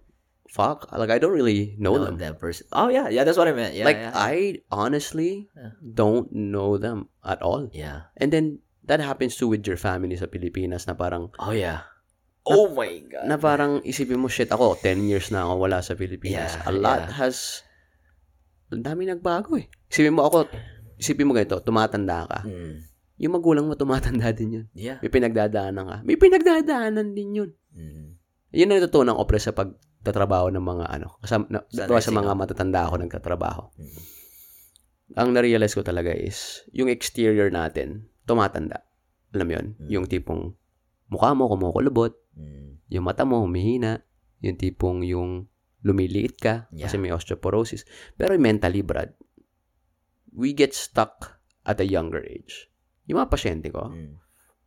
fuck, like I don't really know No, them. that person. Oh, yeah. Yeah, that's what I meant. Yeah, like, yeah. I honestly Yeah. don't know them at all. yeah. And then, that happens too with your family sa Pilipinas na parang, Oh, yeah. Oh, my God. na parang isipin mo, shit ako, 10 years na ako wala sa Pilipinas. Yeah, A lot yeah. has, ang dami nagbago eh. Isipin mo ako, isipin mo ganito, tumatanda ka. Mm. Yung magulang mo tumatanda din yun. Yeah. May pinagdadaanan ka. May pinagdadaanan din yun. Mm. Yun ang natutunan ko pre sa pagtatrabaho ng mga ano. Kasama, na, Sa nursing mga matatanda ako nagtatrabaho. Mm. Ang narealize ko talaga is, yung exterior natin, tumatanda. Alam mo yun? Mm. Yung tipong, mukha mo kumukulubot, Mm. yung mata mo humihina, yung tipong yung lumiliit ka Yeah. kasi may osteoporosis. Pero mentally, Brad, we get stuck at a younger age. Yung mga pasyente ko, Mm.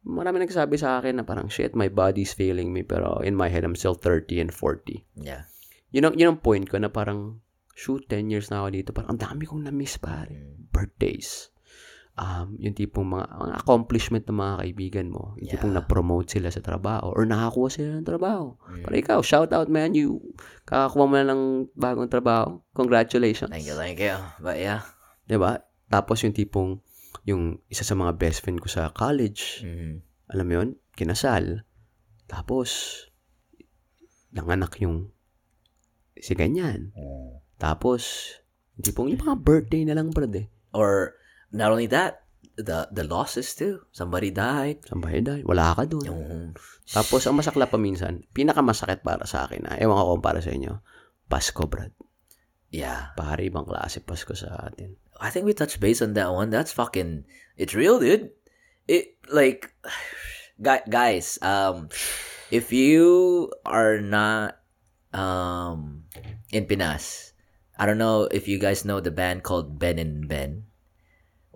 marami nagsasabi sa akin na parang, shit, my body's failing me, pero in my head, I'm still 30 and 40. Yeah. Yun ang, yun ang point ko na parang, shoot, 10 years na ako dito, parang ang dami kong na-miss, pare. Mm. Birthdays. Um, yung tipong mga, mga accomplishment ng mga kaibigan mo. Yung tipong Yeah. na-promote sila sa trabaho or nakakuha sila ng trabaho. Mm. Para ikaw, shout out man, you kakakuha mo na ng bagong trabaho. Congratulations. Thank you, thank you. But yeah. 'Di ba? Tapos yung tipong yung isa sa mga best friend ko sa college, Mm. alam mo yun, kinasal. Tapos nanganak yung si ganyan. Tapos yung tipong yung mga birthday na lang brad eh. Or not only that, the the losses too. Somebody died. Sambay dahil wala ka doon. Yung, Tapos ang masakla pa minsan, pinakamasakit para sa akin na, ewan ko kung para sa inyo, Pasko brad. yeah. Pare ibang klase Pasko sa atin. I think we touched base on that one. That's fucking. It's real, dude. It like, guy- guys. Um, if you are not um in Pinas, I don't know if you guys know the band called Ben and Ben.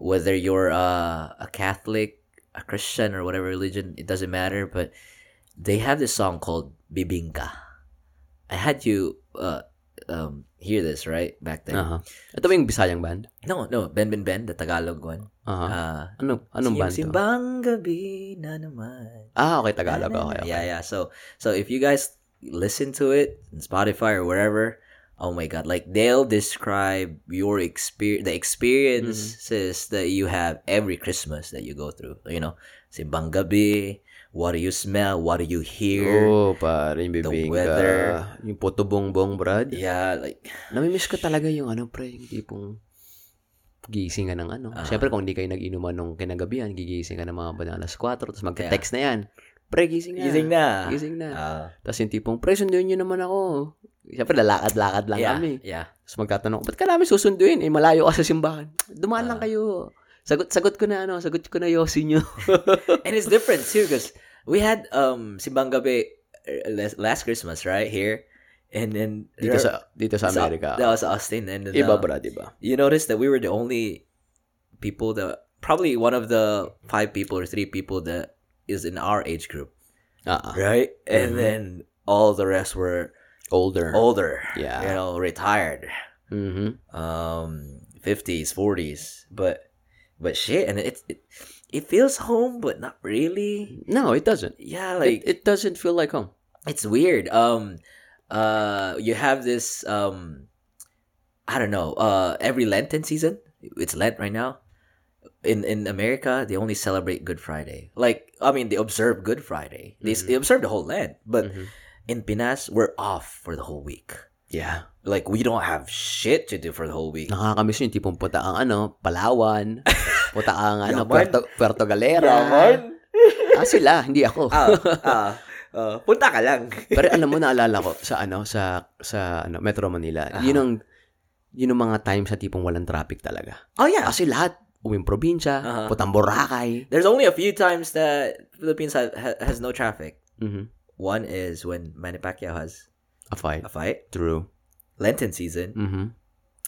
Whether you're uh, a Catholic, a Christian, or whatever religion, it doesn't matter. But they have this song called Bibingka. I had you uh um hear this right back then. Aha. Ito ba yung Bisayang band? No, no, Ben Ben Ben, the Tagalog one. Aha. Uh, Ano, anong band to? Simbang gabi na naman. Ah, okay, Tagalog. Okay, okay. Yeah, yeah. So, so if you guys listen to it on Spotify or wherever, oh my god, like they'll describe your experience, the experiences Mm-hmm. that you have every Christmas that you go through. You know, simbang gabi. What do you smell? What do you hear? Oh, pare, yung bibingka. weather. Yung puto bongbong, Brad. Yeah, like Namimiss ko talaga yung ano, pre, yung tipong gising ka ng ano. Ah. Siyempre, kung hindi kayo nag-inuman nung kinagabihan, gigising ka ng mga bananas 4, tapos magka-text na yan. Pre, gising na. gising na. Gising na. Ah, Tapos yung tipong, pre, sunduin nyo naman ako. Siyempre, lalakad-lakad lang yeah, kami. yeah. Tapos magtatanong, ba't ka namin susunduin? Eh, malayo ka sa simbahan. Dumaan lang Ah. kayo. Sagot, sagot ko na ano, sagot ko na yosi nyo. and it's different too because we had um Simbang Gabi uh, last, Christmas right here, and then dito sa dito sa Amerika. that was Austin, and then, Iba, uh, bra, diba? you notice that we were the only people that probably one of the five people or three people that is in our age group, ah. right? And Mhm. then all the rest were older. older, Yeah. you know, retired, Mhm. um, fifties, forties, but but shit, and it, it it feels home, but not really. No, it doesn't. Yeah, like it, it doesn't feel like home. it's weird. Um, uh, you have this um, I don't know. Uh, every Lenten season, it's Lent right now. In in America, they only celebrate Good Friday. Like I mean, they observe Good Friday. They, Mhm. they observe the whole Lent, but Mhm. in Pinas, we're off for the whole week. Yeah. Like we don't have shit to do for the whole week. Nakakamiss yung tipong puta ang ano, Palawan, puta ang ano, Yaman. Puerto, Puerto Galera. Ah, sila, hindi ako. ah, ah, ah, punta ka lang. Pero alam mo, naalala ko sa ano, sa, sa ano, Metro Manila, Ah. yun ang, yun ang mga times sa tipong walang traffic talaga. Oh yeah. Kasi lahat, uwing probinsya, Aha. putang Boracay. There's only a few times that Philippines ha- ha- has no traffic. Mhm. One is when Manny Pacquiao has A fight. a fight, True. Lenten season, Mhm.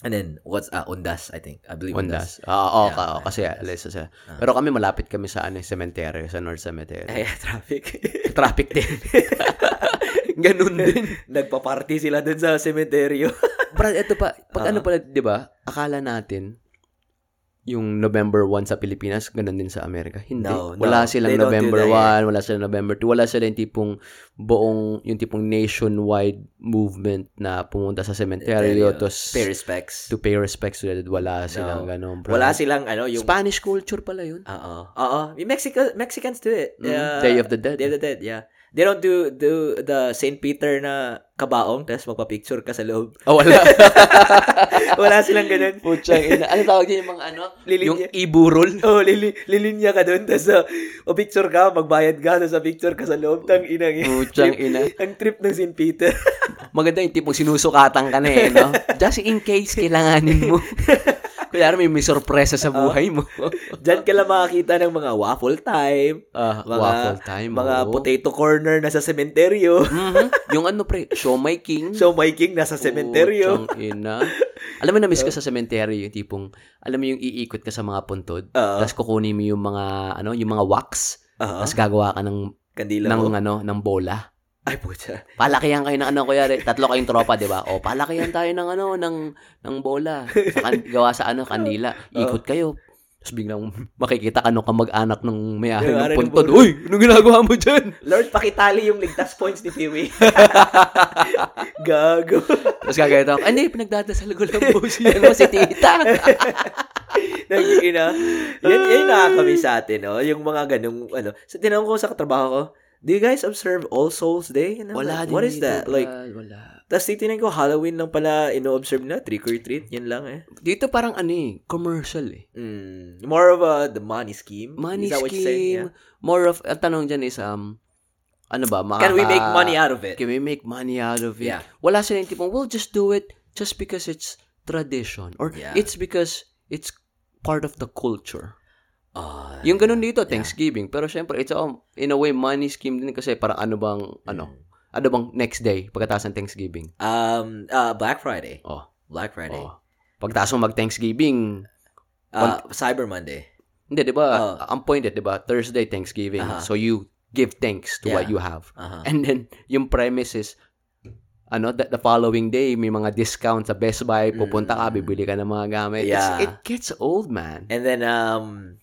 and then what's uh, Undas? I think I believe Ondas. Undas. Ah, oo, Yeah. ka, oo, kasi alis sa. Ah. Pero kami malapit kami sa ano, cemetery, sa North Cemetery. Eh, traffic. Traffic din. Ganun din. Nagpa-party sila dun sa sementeryo. Brad, ito pa, pag Ah. ano pala, 'di ba? Akala natin yung November 1 sa Pilipinas, ganun din sa Amerika. Hindi. No, wala no. silang They do November that 1, wala silang November 2, wala silang tipong buong, yung tipong nationwide movement na pumunta sa cemetery Cemetery, to, Pay respects. to pay respects to that. Wala silang No. ganun. Brad. Wala silang ano yung Spanish culture pala yun. Oo. Oo. Mexico Mexicans do it. Mm, Uh, Day of the Dead. Day of the Dead, yeah. They don't do do the St. Peter na kabaong tapos magpa-picture ka sa loob. Oh, wala. Wala silang ganun. Putsang ina. Ano tawag yun yung mga ano? Lilinya. Yung iburol. Oh, lili lilinya ka doon tapos uh, picture ka, magbayad ka tapos picture ka sa loob tang ina. Putsang ina. Ang trip ng St. Peter. Maganda yung tipong sinusukatan ka na eh, no? Just in case kailanganin mo. Kaya may, may sorpresa sa buhay mo. Diyan ka lang makakita ng mga waffle time, Ah, Mga- waffle time. mga oo. potato corner na sa sementeryo. Mhm. Yung ano pre, show my king. So, my king nasa sementeryo. Putang ina. Alam mo na miss ko sa cemetery yung tipong alam mo yung iikot ka sa mga puntod, Oo. tapos kukunin mo yung mga ano, yung mga wax, Oo. tapos gagawa ka ng Kandila ng mo. ano, ng bola. Ay, pucha. Palakihan kayo ng ano, kuya, tatlo kayong tropa, 'di ba? O palakihan tayo ng ano, ng ng bola. Sa kan- gawa sa ano, kandila. Ikot kayo. Tapos biglang makikita ka nung kamag-anak ng May-ari ng puntod. Uy, anong ginagawa mo dyan? Lord, pakitali yung ligtas points ni Peewee. Gago. Tapos gagawin ako, "Ah, hindi, pinagdadasal ko lang po siya mo si tita. Nagigina. Yan, yan nakakami sa atin, no? Yung mga ganung, ano. Sa tinanong ko sa katrabaho ko, do you guys observe All Souls Day? I'm Wala din What is dito, that? Brad, Like, wala. tapos titignan ko, Halloween lang pala ino-observe na, trick or treat, yun lang eh. Dito parang ano eh, commercial eh. Mm, more of a, the money scheme. Money is that what you're saying? scheme. More of, ang tanong dyan is, um, ano ba, Yeah. makaka... Can we make money out of it? Can we make money out of it? Yeah. Wala sila yung tipong, we'll just do it just because it's tradition. Or Yeah. it's because it's part of the culture. Ah, Yung ganun dito, Thanksgiving. Pero syempre, it's a, in a way, money scheme din kasi parang ano bang, ano, ano bang next day pagkatapos ng Thanksgiving? um, uh, Black Friday. Oh, Black Friday. oh. Pagkatapos mo mag-Thanksgiving, Uh, Cyber Monday. hindi, di ba? Oh. Ang point, di ba? Thursday, Thanksgiving. Aha. So you give thanks to what Yeah. you have. Uh-huh. And then, yung premise is, ano, the, the following day, may mga discount sa Best Buy, pupunta ka, bibili ka ng mga gamit. It's- Mm. Yeah. it gets old, man. And then um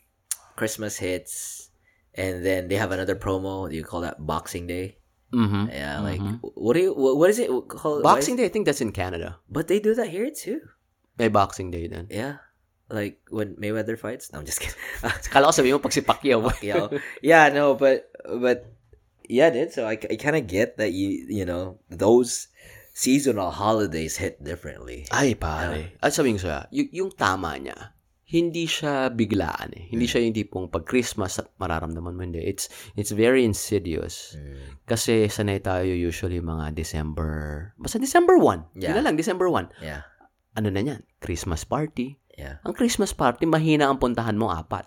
Christmas hits and then they have another promo. You call that Boxing Day. Mhm. Yeah, like Mhm. what do you what, what is it called? Boxing Day, I think that's in Canada. But they do that here too. May Boxing Day then. Yeah. Like when Mayweather fights. No, I'm just kidding. Kala ko sabihin mo pag si Pacquiao. yeah. Yeah, no, but but yeah, dude. So I, I kind of get that you you know those seasonal holidays hit differently. Ay, pare. At sabihin ko sa'yo, y- yung tama niya, hindi siya biglaan eh. Hindi siya yung tipong pag Christmas at mararamdaman mo hindi. It's it's very insidious. Mm. Kasi sanay tayo usually mga December, basta December 1. Yeah. Yun lang, December 1. Yeah. Ano na yan? Christmas party. Yeah. Ang Christmas party, mahina ang puntahan mo apat.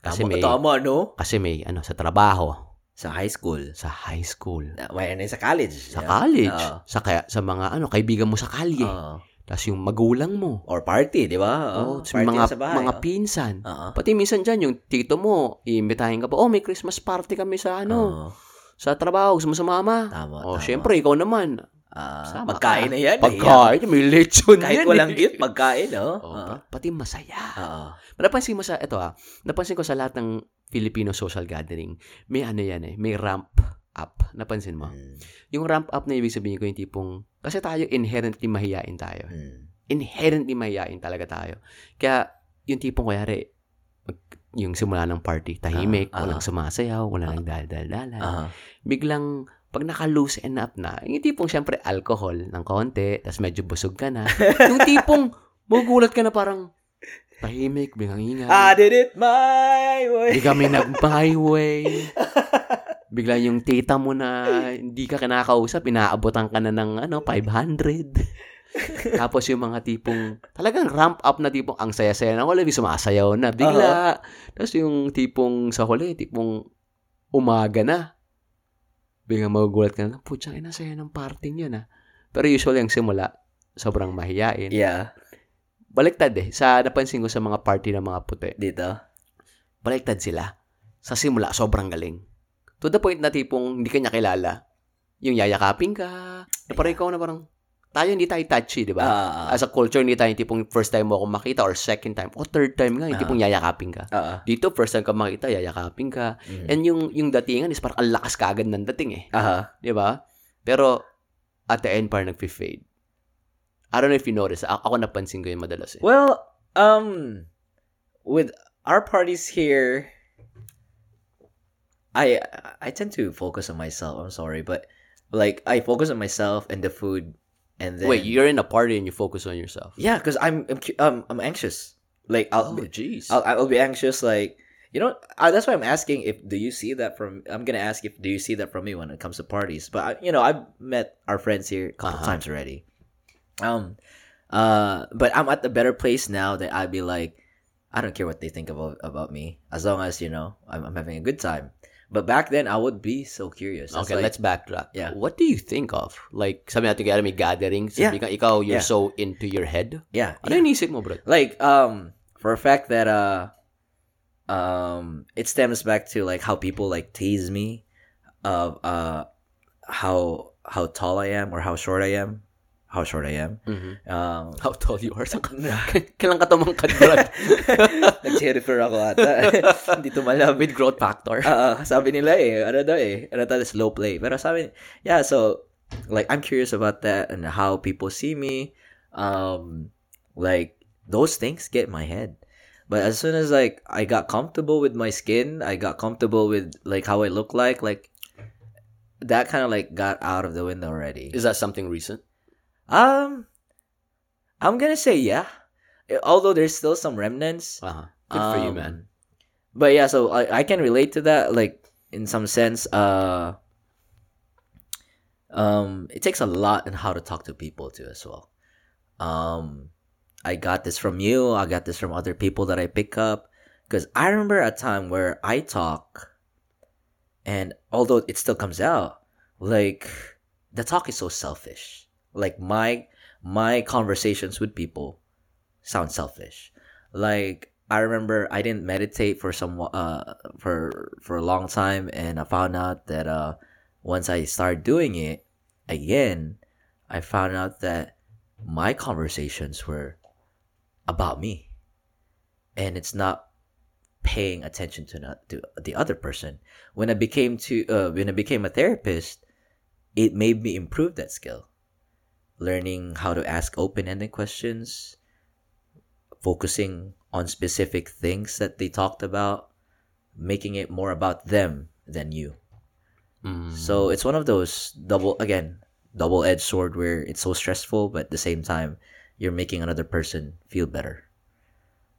Kasi Tama, may, tama, no? kasi may, ano, sa trabaho, Sa high school. sa high school, Uh, Well, sa college. sa yeah. college, Oo. sa, kaya, sa mga, ano, kaibigan mo sa kalye. Oo. Tapos yung magulang mo. Or party, di ba? Oh, party mga, sa bahay. mga oh. pinsan. Oo. Pati minsan dyan, yung tito mo, iimbitahin ka pa, oh, may Christmas party kami sa, ano, Oo. sa trabaho, gusto mo sumama? Tama, Oh, tama. syempre, ikaw naman. Ah, Sama pagkain ka. na yan. Pagkain, may lechon Kahit yan. walang eh. gift, pagkain, no? Oh, Oo. pa- pati masaya. Oo. Napansin mo sa, ito ah, napansin ko sa lahat ng Filipino social gathering, may ano yan eh, may ramp up. Napansin mo? Mm. Yung ramp up na ibig sabihin ko yung tipong, kasi tayo inherently mahiyain tayo. Mm. Inherently mahiyain talaga tayo. Kaya, yung tipong kuyari, yung simula ng party, tahimik, Ah, ah. walang sumasayaw, walang nagdaldal-dalan. Aha. Biglang, pag naka-loosen up na, yung tipong syempre alcohol ng konti, tapos medyo busog ka na. yung tipong, magugulat ka na parang, tahimik, biglang ingay. I did it my way. Hindi kami nag-byway. Bigla yung tita mo na hindi ka kinakausap, inaabotan ka na ng ano, 500. Tapos yung mga tipong, talagang ramp up na tipong, ang saya-saya na, wala, sumasayaw na, bigla. Tapos yung tipong sa huli, tipong umaga na. Bigla magugulat ka na, putsang ina, saya ng party niya na. Pero usually ang simula, sobrang mahiyain. Yeah. Baliktad eh. Sa napansin ko sa mga party ng mga puti, Dito. baliktad sila. Sa simula, sobrang galing. To the point na tipong hindi ka niya kilala. Yung yayakapin ka. Na parang ikaw na parang, tayo hindi tayo touchy, di ba? Ah, As a culture, hindi tayo tipong first time mo ako makita or second time o third time nga, yung Ah. tipong yayakapin ka. Oo. Dito, first time ka makita, yayakapin ka. Mhm. And yung, yung datingan is parang ang lakas kaagad ng dating eh. Aha. Di ba? Pero, at the end, parang nag-fade. I don't know if you notice. A- ako napansin ko yung madalas eh. Well, um, with our parties here, I I tend to focus on myself. I'm sorry, but like I focus on myself and the food, and then Wait, you're in a party and you focus on yourself. yeah, because I'm I'm um I'm anxious. Like I'll Oh, be, jeez. I'll, I'll be anxious. Like you know, uh, that's why I'm asking if do you see that from? I'm gonna ask if do you see that from me when it comes to parties. But I, you know, I've met our friends here a couple Uh-huh. times already. Um, Uh, but I'm at the better place now that I'd be like, I don't care what they think about about me as long as you know I'm, I'm having a good time. But back then, I would be so curious. Okay, like- let's backtrack. Yeah. What do you think of? Like, sabi natin kaya may gatherings, Yeah. ka, ikaw, you're Yeah. so into your head. yeah, Ano yeah. inisip mo, bro? like um for a fact that uh um it stems back to like how people like tease me of uh how how tall I am or how short I am, how short I am. Mhm. Um, How tall you are? Kailan ka tumangkad, brad? Nag-refer ako ata. Hindi tumalab. With growth factor. Ah, sabi nila eh, ano daw eh, ano daw slow play. Pero sabi, yeah, so, like, I'm curious about that and how people see me. Um, like, those things get in my head. But as soon as, like, I got comfortable with my skin, I got comfortable with, like, how I look like, like, that kind of, like, got out of the window already. Is that something recent? Um, I'm gonna say yeah. Although there's still some remnants. Uh-huh. Good for you, Um, man. But yeah, so I, I can relate to that, like in some sense. Uh, um, it takes a lot in how to talk to people too, as well. Um, I got this from you. I got this from other people that I pick up, because I remember a time where I talk, and although it still comes out, like the talk is so selfish. Like my my conversations with people sound selfish. Like I remember I didn't meditate for some uh for for a long time and I found out that uh once I started doing it again, I found out that my conversations were about me. And it's not paying attention to not to the other person. When I became to uh, when I became a therapist, it made me improve that skill. Learning how to ask open-ended questions, focusing on specific things that they talked about, making it more about them than you. Mm. So it's one of those double again, double-edged sword where it's so stressful, but at the same time, you're making another person feel better.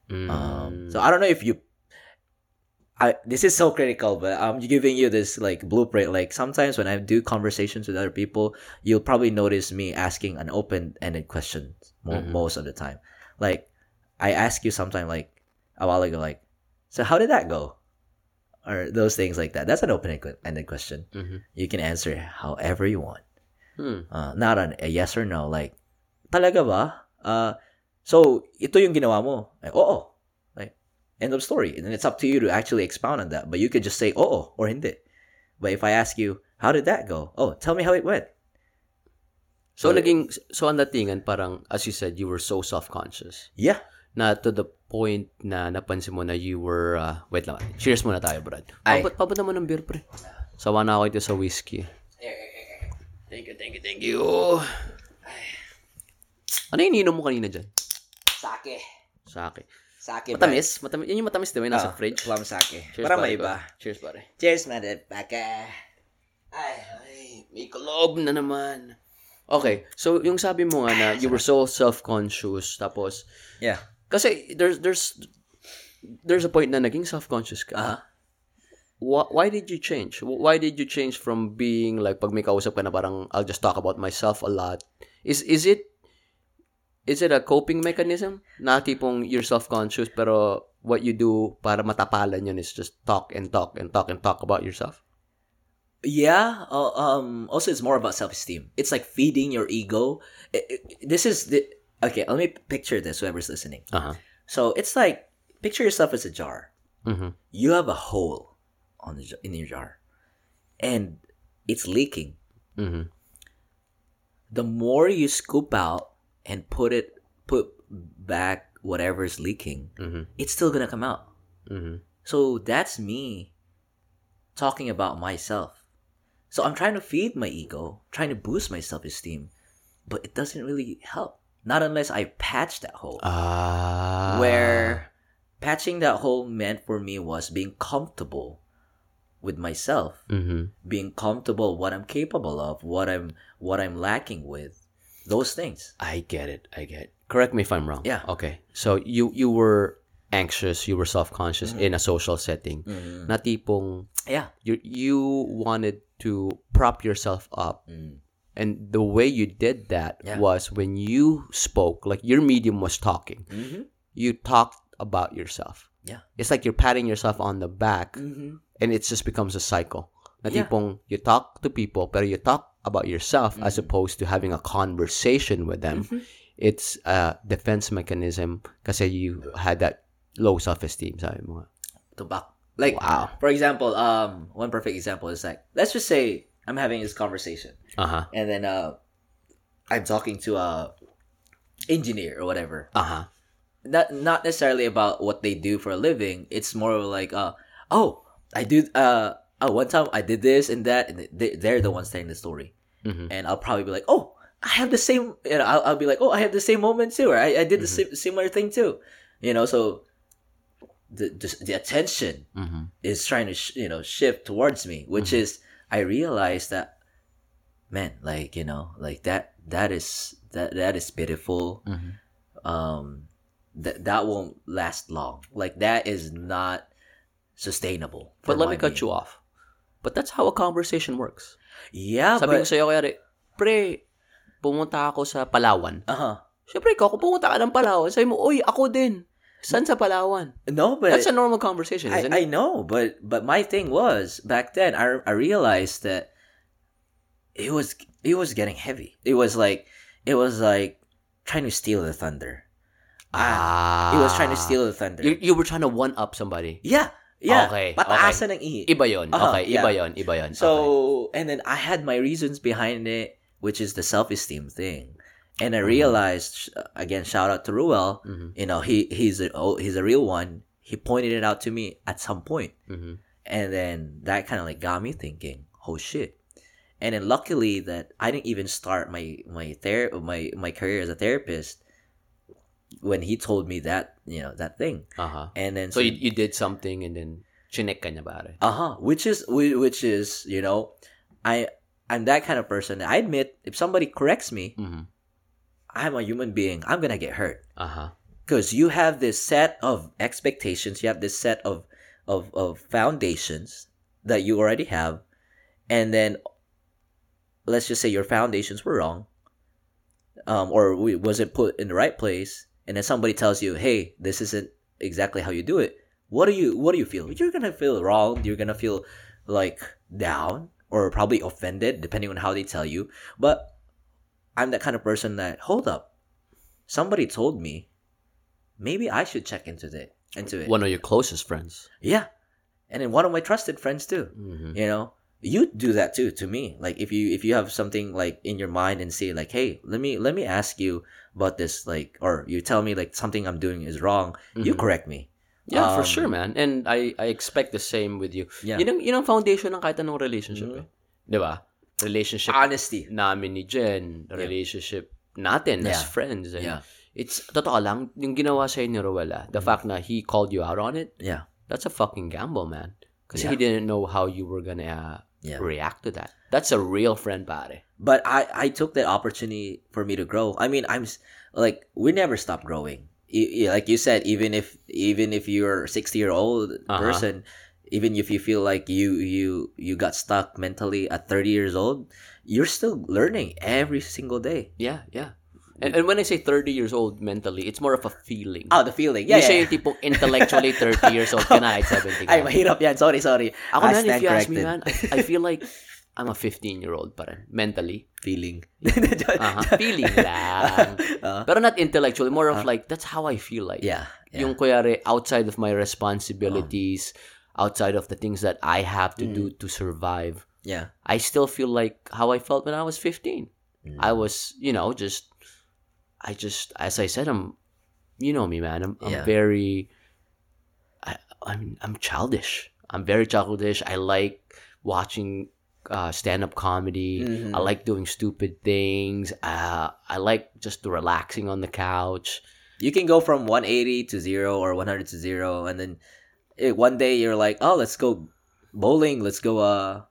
Mm. Um, so I don't know if you. I this is so critical, but I'm giving you this like blueprint. Like sometimes when I do conversations with other people, you'll probably notice me asking an open-ended question mo- Mhm. most of the time. Like I ask you sometime like a while ago, like, so how did that go? Or those things like that. That's an open-ended question. Mhm. You can answer however you want. Hmm. Uh, not a yes or no. Like, talaga ba? Uh, so, ito yung ginawa mo. Like, oo. End of story. And then it's up to you to actually expound on that. But you could just say, oh, or hindi. But if I ask you, how did that go? Oh, tell me how it went. So, So, naging, so ang datingan, parang, as you said, you were so self-conscious. Yeah. Na to the point na napansin mo na you were, uh, wait lang, cheers muna tayo, Brad. Ay. Pabot, pabot naman ng beer, pre. Sawa na ako ito sa whiskey. Thank you, thank you, thank you. Ano yung ininom mo kanina dyan? Sake. Sake. Sake. Matamis? Matamis. Yun yung matamis, di ba? yung Nasa Ah, fridge. Plum sake. Cheers, Para may iba. Cheers, pare. Cheers, motherfucker. Ay. Ay, may kalob na naman. Okay, so yung sabi mo nga na you were so self-conscious tapos Yeah. kasi there's there's there's a point na naging self-conscious ka. Uh-huh. Why, why did you change? Why did you change from being like pag may kausap ka na parang I'll just talk about myself a lot? Is is it is it a coping mechanism? Na tipong you're self-conscious pero what you do para matapalan yun is just talk and talk and talk and talk about yourself? Yeah. Uh, um. Also, it's more about self-esteem. It's like feeding your ego. It- it- this is the okay. Let me picture this. Whoever's listening. Uh-huh. So it's like picture yourself as a jar. Mhm. You have a hole on the in your jar, and it's leaking. Mhm. The more you scoop out and put it put back whatever's leaking, Mhm. it's still gonna come out. Mhm. So that's me talking about myself. So I'm trying to feed my ego, trying to boost my self esteem, but it doesn't really help. Not unless I patch that hole. Ah. Where patching that hole meant for me was being comfortable with myself, Mhm. being comfortable what I'm capable of, what I'm what I'm lacking with, those things. I get it. I get. It. Correct me if I'm wrong. Yeah. Okay. So you you were anxious, you were self-conscious in a social setting. Mm. Na tipong Yeah. you you wanted to prop yourself up Mm. And the way you did that Yeah. was when you spoke, like your medium was talking. Mm-hmm. You talked about yourself. Yeah. It's like you're patting yourself on the back Mm-hmm. and it just becomes a cycle. Na Yeah. tipong you talk to people pero you talk about yourself as Mm-hmm. opposed to having a conversation with them. It's a defense mechanism kasi you had that low self-esteem, sabi mo. To back. Like, Wow. for example, um, one perfect example is like, let's just say I'm having this conversation, Aha. and then uh, I'm talking to a engineer or whatever. Aha. Not not necessarily about what they do for a living. It's more of like, uh, oh, I do. Uh, oh, one time I did this and that, and they're the ones telling the story, Mhm. and I'll probably be like, oh, I have the same. You know, I'll, I'll be like, oh, I have the same moment too, or I, I did the sim- similar thing too. You know, so the just the attention Mhm. is trying to sh- you know shift towards me which is i realized that man like you know like that that is that that is pitiful Mhm. um that that won't last long like that is not sustainable But let me cut you off. But that's how a conversation works. Yeah Sabi ko but sa'yo, kaya, pre, pumunta ako sa Palawan. uh-huh Siyempre, ikaw, kung pumunta ka ng Palawan, sabi mo, uy, ako din. San sa Palawan? no but That's a normal conversation, isn't I, I it? know, but but my thing was back then. I I realized that it was it was getting heavy. It was like it was like trying to steal the thunder. Ah, it was trying to steal the thunder. You, you were trying to one-up somebody. yeah, yeah. Okay, Pataasan ng ihi. Iba yon. Uh-huh, Okay, yeah. iba yon, iba yon. So okay. and then I had my reasons behind it, which is the self esteem thing. And Mm-hmm. I realized again, shout out to Ruel. Mhm. You know, he he's a oh, he's a real one. He pointed it out to me at some point. Mhm. And then that kind of like got me thinking, oh shit. And then luckily that I didn't even start my my ther- my my career as a therapist when he told me that, you know, that thing. Aha. And then So you, you did something and then chinek ka niya pare. uh-huh, which is whi- which is, you know, I I'm that kind of person. I admit if somebody corrects me, Mhm. I'm a human being. I'm going to get hurt. Aha. because you have this set of expectations you have this set of of of foundations that you already have and then let's just say your foundations were wrong um or we wasn't put in the right place and then somebody tells you hey this isn't exactly how you do it what do you what do you feel you're gonna feel wrong you're gonna feel like down or probably offended depending on how they tell you but i'm that kind of person that hold up somebody told me maybe I should check into it. Into it. One of your closest friends. Yeah. And then one of my trusted friends too. Mhm. You know, you do that too to me. Like if you if you have something like in your mind and say like, hey, let me let me ask you about this, like, or you tell me like something I'm doing is wrong, you Mhm. correct me. Yeah, for Um, sure, man. And I I expect the same with you. Yeah. Yun ang, yun ang foundation ng kahit anong relationship Mhm. eh. Di ba? Relationship Honesty. namin ni Jen, relationship natin as Yeah. friends. And Yeah. It's, totoo lang, yung ginawa sa'yo ni Rowella, the fact na he called you out on it, Yeah. that's a fucking gamble, man. because Yeah. he didn't know how you were gonna uh, Yeah. react to that. That's a real friend, pare. But I I took that opportunity for me to grow. I mean, I'm like we never stop growing. Like you said, even if even if you're a 60 year old Uh-huh. person, even if you feel like you you you got stuck mentally at 30 years old, you're still learning every single day. Yeah, yeah. And, and when I say 30 years old mentally, it's more of a feeling. Oh, the feeling. Yeah, Hindi siya yeah, yung tipong intellectually 30 years old ka na at 70 ka. Ay, mahirap yan. Sorry, sorry. Ako I man, if you ask me, man, I, I feel like I'm a 15-year-old pa rin, mentally. Feeling. Aha, feeling lang. Uh, Pero not intellectually, more of like, that's how I feel like. yeah. yeah. Yung kuyari, outside of my responsibilities, outside of the things that I have to do Mm. to survive, yeah. I still feel like how I felt when I was 15. Mm. I was, you know, just, I just, as I said, I'm, you know me, man. I'm, I'm Yeah. very, I, I'm, I'm childish. I'm very childish. I like watching uh, stand-up comedy. Mhm. I like doing stupid things. Uh, I like just relaxing on the couch. you can go from 180 to 0 or 100 to 0 and then eh, one day you're like oh let's go bowling let's go uh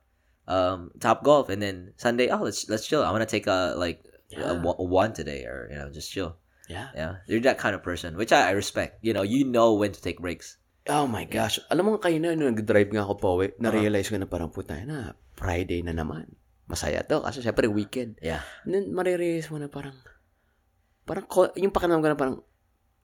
um top golf and then sunday oh let's let's chill i want to take a like Yeah. a one today or you know just chill Yeah. yeah you're that kind of person which i, I respect you know you know when to take breaks Oh my gosh. Alam mo kayo na, nung nag-drive nga ako pa uwi, Uh-huh. na-realize ko na parang puta na, Friday na naman. masaya to. Kasi syempre, weekend. Yeah. Then, marirealize mo na parang, parang, yung pakiramdam ko na parang,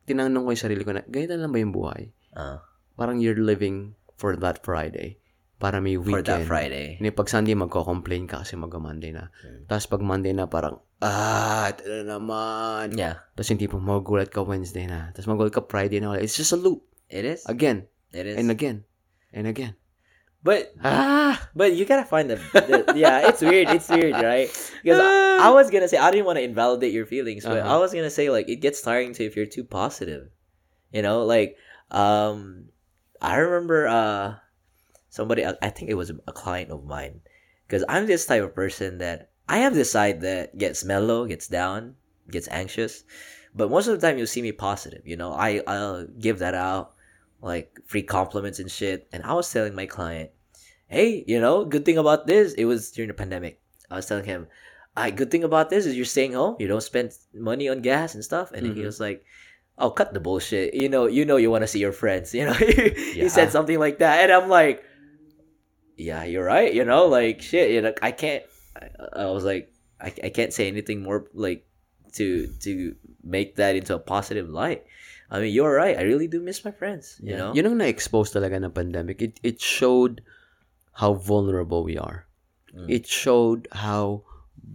tinanong ko yung sarili ko na, ganito lang ba yung buhay? Uh, Parang you're living for that Friday. Para may for weekend. that Friday. Hindi, pag Sunday, magko-complain ka kasi mag-Monday na. Hmm. Tapos pag Monday na, parang, ah, ito na naman. Yeah. Tapos hindi pa magugulat ka Wednesday na. Tapos magugulat ka Friday na. It's just a loop. It is. Again, It is. and again, and again. but Ah! but you gotta find the, the yeah. It's weird. It's weird, right? Because I, I was gonna say I didn't want to invalidate your feelings, but Uh-huh. I was gonna say like it gets tiring too if you're too positive. You know, like um, I remember uh, somebody I I think it was a client of mine because I'm this type of person that I have this side that gets mellow, gets down, gets anxious, but most of the time you'll see me positive. You know, I I'll give that out like free compliments and shit. And I was telling my client, hey, you know, good thing about this, it was during the pandemic. I was telling him, I good thing about this is you're staying home, you don't spend money on gas and stuff. And then he mm-hmm. was like, Oh, cut the bullshit. You know, you know you want to see your friends. You know, he Yeah. said something like that. And I'm like, Yeah, you're right, you know, like shit, you know, I can't I, I was like, I, I can't say anything more like to to make that into a positive light. I mean, you're right. I really do miss my friends. You know, Yun ang na-expose talaga ng pandemic. It, it showed how vulnerable we are. Mm. It showed how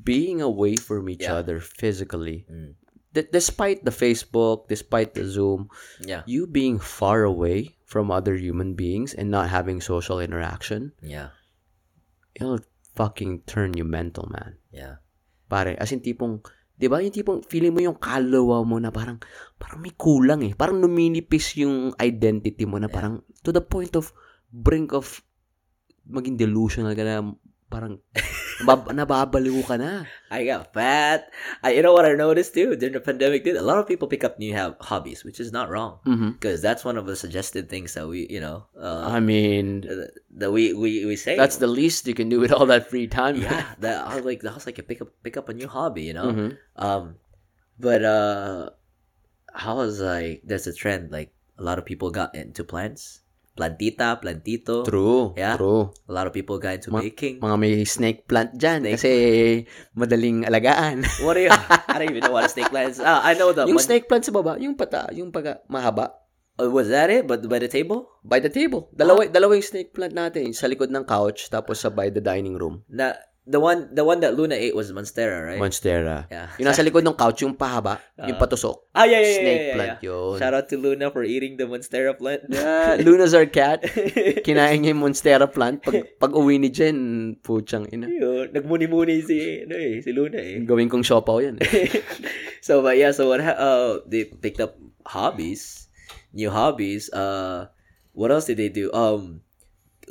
being away from each Yeah. other physically, Mm. d- despite the Facebook, despite the Zoom, yeah, you being far away from other human beings and not having social interaction, yeah, it'll fucking turn you mental, man. yeah. Pare, as in tipong, di ba, yung tipong feeling mo yung kaluluwa mo na parang, parang may kulang eh. Parang numinipis yung identity mo na parang, to the point of, brink of, maging delusional ka na, parang, nabab- nababaliw ka na. I got fat. I, you know what I noticed too during the pandemic, dude. A lot of people pick up new ha- hobbies, which is not wrong because that's one of the suggested things that we, you know, uh, I mean, th- that we we we say. that's the least you can do with all that free time. yeah. That I was like, that was like a pick up pick up a new hobby, you know. Mhm. Um, but uh, I was like, there's a trend like a lot of people got into plants, plantita, plantito. True. Yeah. True. A lot of people got into Ma- baking. Mga may snake plant dyan Snake kasi madaling alagaan. What are you? I don't even know what a snake plant is. Uh, I know the yung one- snake plant sa baba, yung pata, yung paga, mahaba, Uh, was that it? But by the table? by the table. Dalawa, dalawa yung snake plant natin, sa likod ng couch, tapos sa by the dining room. Na the one the one that Luna ate was Monstera, right? Monstera. yeah. Yung nasa likod ng couch, yung pahaba, yung Ah. patusok. ah yeah yeah yeah, snake yeah, yeah, plant yeah. yun. Shout out to Luna for eating the Monstera plant. Yeah, Luna's our cat. Kinain niya yung Monstera plant. Pag, pag uwi ni Jen, puchang ina. Yun, nagmuni-muni si ano eh, si Luna eh. Gawin kong siopaw yan. eh. so but yeah, so what ha- uh they picked up hobbies, new hobbies. Uh what else did they do? Um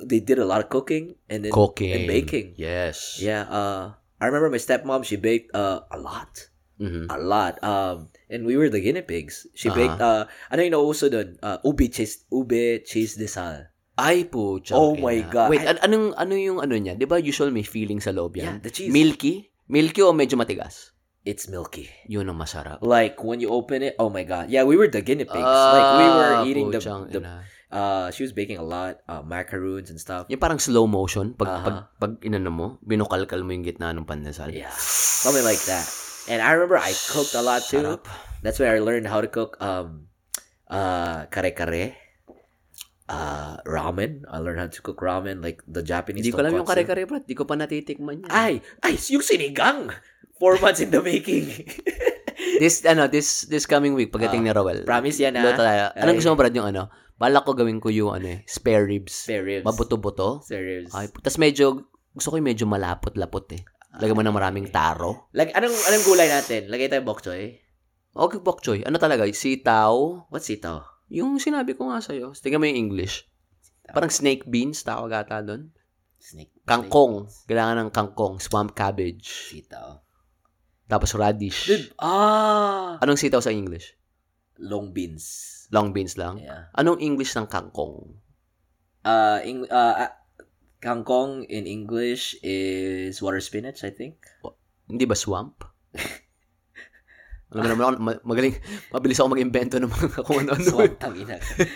they did a lot of cooking and then Cooking. and baking. Yes. Yeah, uh I remember my stepmom, she baked uh a lot. Mhm. a lot. Um, and we were the guinea pigs. She Uh-huh. baked, uh, ano yung nauso dun? Uh, ube cheese, ube cheese desal. Ay, puchang Oh my God. Wait, an- anong, ano yung ano niya? Di ba usual may feeling sa loob Yeah, yan? the cheese. Milky? Milky o medyo matigas? It's milky. Yun ang masarap. Like, when you open it, oh my God. Yeah, we were the guinea pigs. like, we were Ah, eating the, the, ina. Uh, she was baking a lot, uh, macaroons and stuff. Yung parang slow motion, pag, Aha. pag, pag inano mo, binukalkal mo yung gitna ng pandesal. Yeah, something like that. And I remember I cooked a lot too. Sarap. That's where I learned how to cook, um, uh, kare-kare. Uh, ramen. I learned how to cook ramen, like the Japanese Hindi ko alam yung kare-kare, bro. Hindi ko pa natitikman yan. Ay, ay, yung sinigang. Four months in the making. This, ano, this, this coming week, pagdating ni Roel. Promise yan Luto ah. tayo. Anong gusto mo, Brad, yung ano? Balak ko gawin ko yung, ano eh, spare ribs. Spare ribs. Mabuto-buto. Spare ribs. Ay, tas medyo, gusto ko yung medyo malapot-lapot eh. Lagyan mo ng maraming taro. Like, anong, anong gulay natin? Lagay tayo bok choy. Okay, bok choy. Ano talaga? Sitaw. What's ito? Yung sinabi ko nga sa'yo. Tingnan mo yung English. Parang snake beans, tawag ata doon. Snake. Kangkong. Kailangan ng kangkong. Swamp cabbage. Sitaw. Tapos radish. Dude, ah! Anong sitaw sa English? Long beans. Long beans lang? Yeah. Anong English ng kangkong? Uh, ing, uh, uh, kangkong in English is water spinach, I think. Hindi ba swamp? Alam mo naman ako, ma- magaling, mabilis ako mag-invento ng mga kung ano-ano. Swamp, tangina.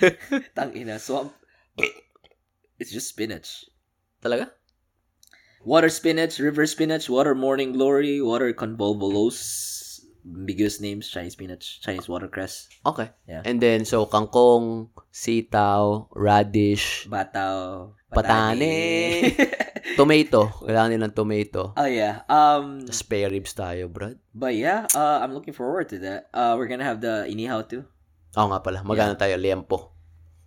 tangina, swamp. It's just spinach. Talaga? Water spinach, river spinach, water morning glory, water convolvulus. Ambiguous names, Chinese spinach, Chinese watercress, Okay. Yeah. And then, so, kangkong, sitaw, radish, bataw, Patani. tomato. Kailangan nilang tomato. oh yeah. Um Spare ribs tayo, brad. but yeah, uh I'm looking forward to that. Uh we're gonna have the inihaw too. Oo nga pala. Magano tayo? Liempo.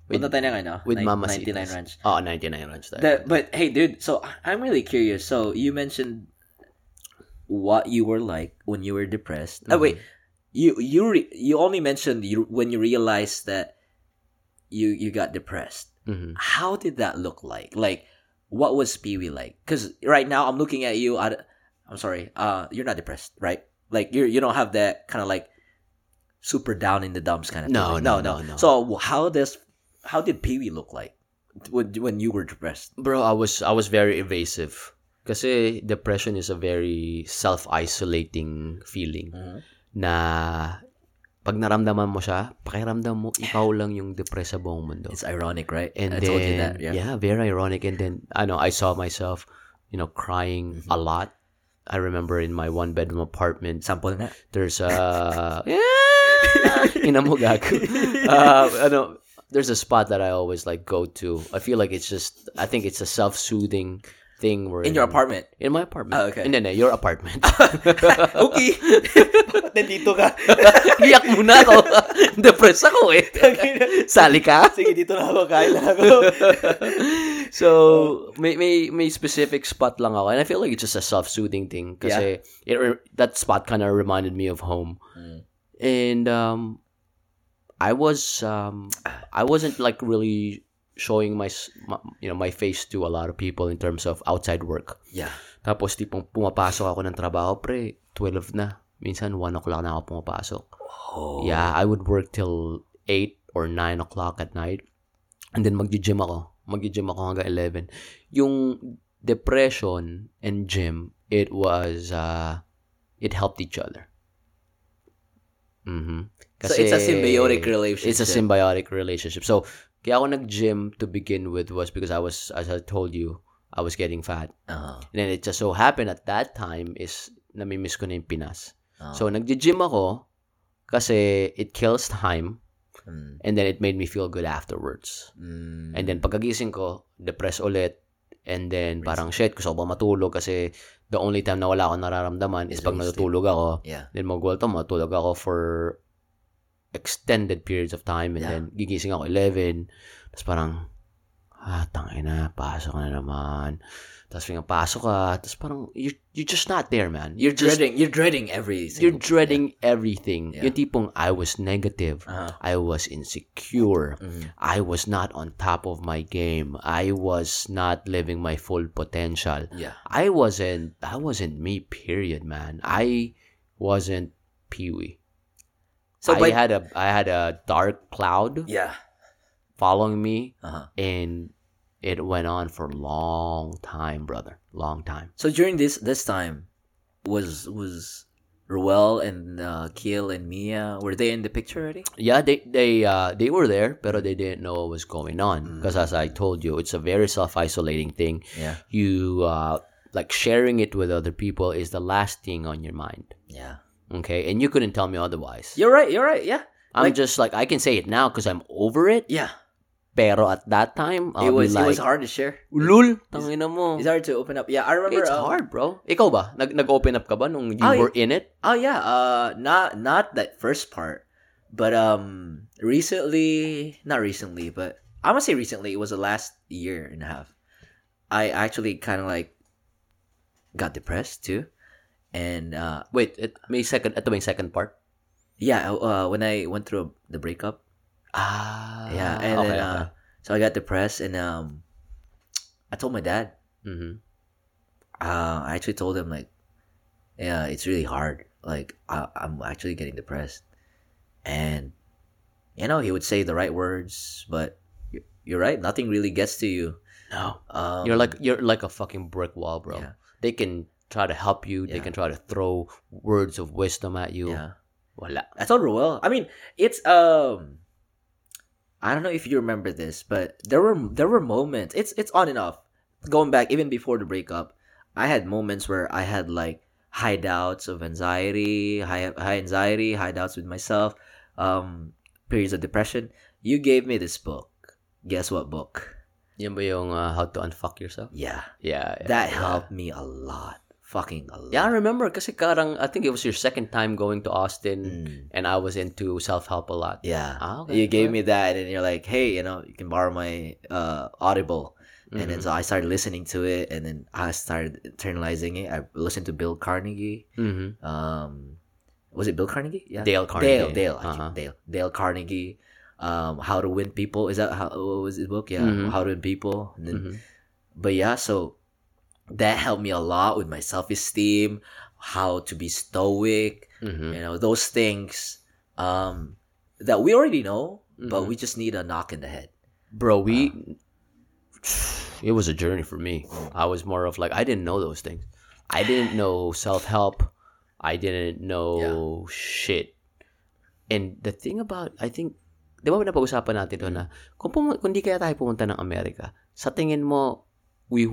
With, Punta tayo ng ano? with Nin- Mama 99 Citas. ranch. Oo, 99 ranch tayo. The, but hey, dude. So I'm really curious. So you mentioned what you were like when you were depressed. Oh wait, you you re- you only mentioned you when you realized that you you got depressed. Mhm. How did that look like? Like, what was Pee Wee like? Because right now I'm looking at you. I, I'm sorry. Uh, you're not depressed, right? Like you you don't have that kind of like super down in the dumps kind of No, thing. no, no, no. So how does how did Pee Wee look like when when you were depressed? Bro, I was I was very evasive. Kasi depression is a very self-isolating feeling na pag naramdaman mo siya, pakiramdam mo ikaw lang yung depressed sa buong mundo. It's ironic, right? And I then, told you that. Yeah. very ironic. And then, I know, I saw myself, you know, crying Mm-hmm. a lot. I remember in my one bedroom apartment, Sample na. there's a, ina mo gago. Uh, ano, there's a spot that I always like go to. I feel like it's just, I think it's a self-soothing thing where In your apartment. in my apartment. Ah, okay. Hindi, hindi, your apartment. okay. Nandito ka? Iyak muna ako. Depressed ako eh. Sali ka? Sige, dito na ako. Kain lang ako. So, may, may may specific spot lang ako. And I feel like it's just a self-soothing thing. Kasi it, re- that spot kind of reminded me of home. Mm. And um, I was, um, I wasn't like really showing my, you know, my face to a lot of people in terms of outside work. Yeah. Tapos tipong pumapasok ako ng trabaho, pre, 12 na. Minsan 1 o'clock na ako pumapasok. Oh. Yeah, I would work till 8 or 9 o'clock at night. And then magji-gym ako. Magji-gym ako hanggang 11. Yung depression and gym, it was, uh, it helped each other. Mhm. So it's a symbiotic relationship. It's a symbiotic relationship. So, kaya ako nag-gym to begin with was because I was, as I told you, I was getting fat. Uh-huh. And then it just so happened at that time is namimiss ko na yung Pinas. Uh-huh. So, nagji-gym ako kasi it kills time Mm. and then it made me feel good afterwards. Mm. And then pagkagising ko, depressed ulit. And then parang shit, gusto ko ba matulog kasi the only time na wala akong nararamdaman is Is pag natutulog ako. Yeah. Then magwalto, matulog ako for extended periods of time and Yeah. then gigising ako 11. Tapos parang, ah, tangin na, pasok na naman. Tapos yung pasok ka, tapos parang, you're, you're just not there, man. You're just, dreading. You're dreading every. you're dreading everything. Yeah. Yung tipong, I was negative. Uh-huh. I was insecure. Mhm. I was not on top of my game. I was not living my full potential. Yeah. I wasn't I wasn't me period, man. I wasn't Pee-wee. So I by had a I had a dark cloud yeah. following me Uh-huh. and it went on for a long time, brother. Long time. So during this this time, was was Ruel and uh, Kiel and Mia were they in the picture already? Yeah, they they uh they were there, but they didn't know what was going on Mm. because as I told you, it's a very self-isolating thing. Yeah. You uh like sharing it with other people is the last thing on your mind. Yeah. Okay, and you couldn't tell me otherwise. You're right. You're right. Yeah. I'm like- just like I can say it now because I'm over it. Yeah. Pero at that time, I'll it was like, it was hard to share. Lul, tangina mo. It's hard to open up. Yeah, I remember. It's um, hard, bro. Ikaw ba? Nag nag-open up ka ba nung you Oh, were in it? Oh yeah, uh not not that first part. But um recently, not recently, but I must say recently, it was the last year and a half. I actually kind of like got depressed too. And uh Wait, it, may second, ito yung second part? yeah, uh when I went through the breakup, Ah. yeah, and okay, then uh so I got depressed and um I told my dad. Mhm. Uh I actually told him like yeah, it's really hard. Like I, I'm actually getting depressed. And you know, he would say the right words, but you're, you're right, nothing really gets to you. No. Um, You're like you're like a fucking brick wall, bro. Yeah. They can try to help you. They can try to throw words of wisdom at you. yeah. Wala. I told. I mean, it's um I don't know if you remember this, but there were there were moments. It's it's on and off. Going back even before the breakup, I had moments where I had like high doubts of anxiety, high high anxiety, high doubts with myself, um, periods of depression. You gave me this book. Guess what book? Yan ba yung uh, How to Unfuck Yourself? Yeah, Yeah. yeah, that yeah. helped me a lot. Fucking a lot. Yeah, I remember kasi karang, I think it was your second time going to Austin Mm. and I was into self-help a lot. Yeah. Ah, okay. You gave me that, and you're like, hey, you know, you can borrow my uh, Audible. And then Mhm. so I started listening to it, and then I started internalizing it. I listened to Bill Carnegie. Mhm. Um, was it Bill Carnegie? Yeah. Dale Carnegie. Dale. Dale. Uh-huh. Dale. Dale Carnegie. Um, How to Win People. Is that how? What was his book? Yeah. Mhm. How to Win People. Then, Mhm. But yeah, so that helped me a lot with my self esteem, how to be stoic. Mhm. You know those things um, that we already know, but Mhm. we just need a knock in the head. Bro, we it was a journey for me. I was more of like I didn't know those things. I didn't know self-help. I didn't know shit. And the thing about I think 'di ba napag-usapan natin to na kung pum- kung di kaya tayo pumunta ng Amerika, sa tingin mo we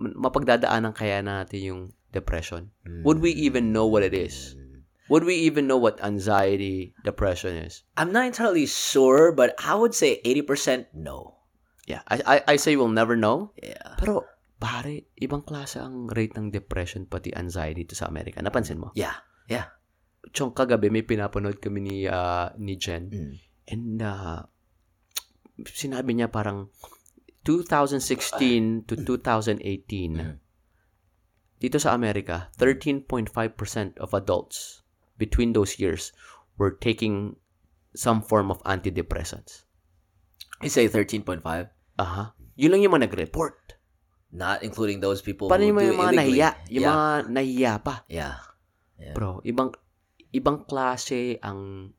mapagdadaanan kaya natin yung depression? Would we even know what it is? Would we even know what anxiety, depression is? I'm not entirely sure, but I would say eighty percent no. Yeah, I, I I say we'll never know. Yeah. Pero, pare, ibang klase ang rate ng depression pati anxiety dito sa Amerika. Napansin mo? Yeah. Yeah. Chong kagabi, may pinapanood kami ni, ah, ni Jen. Mm. And, uh, sinabi niya parang 2016 to 2018, Mm. dito sa Amerika, 13.5% of adults between those years were taking some form of antidepressants. You say thirteen point five, Aha. Yun lang yung mga nag-report. not including those people Paano who yung do mga, it mga illegally. nahiya? Yung yeah. mga nahiya pa. yeah. Yeah. Bro, ibang ibang klase ang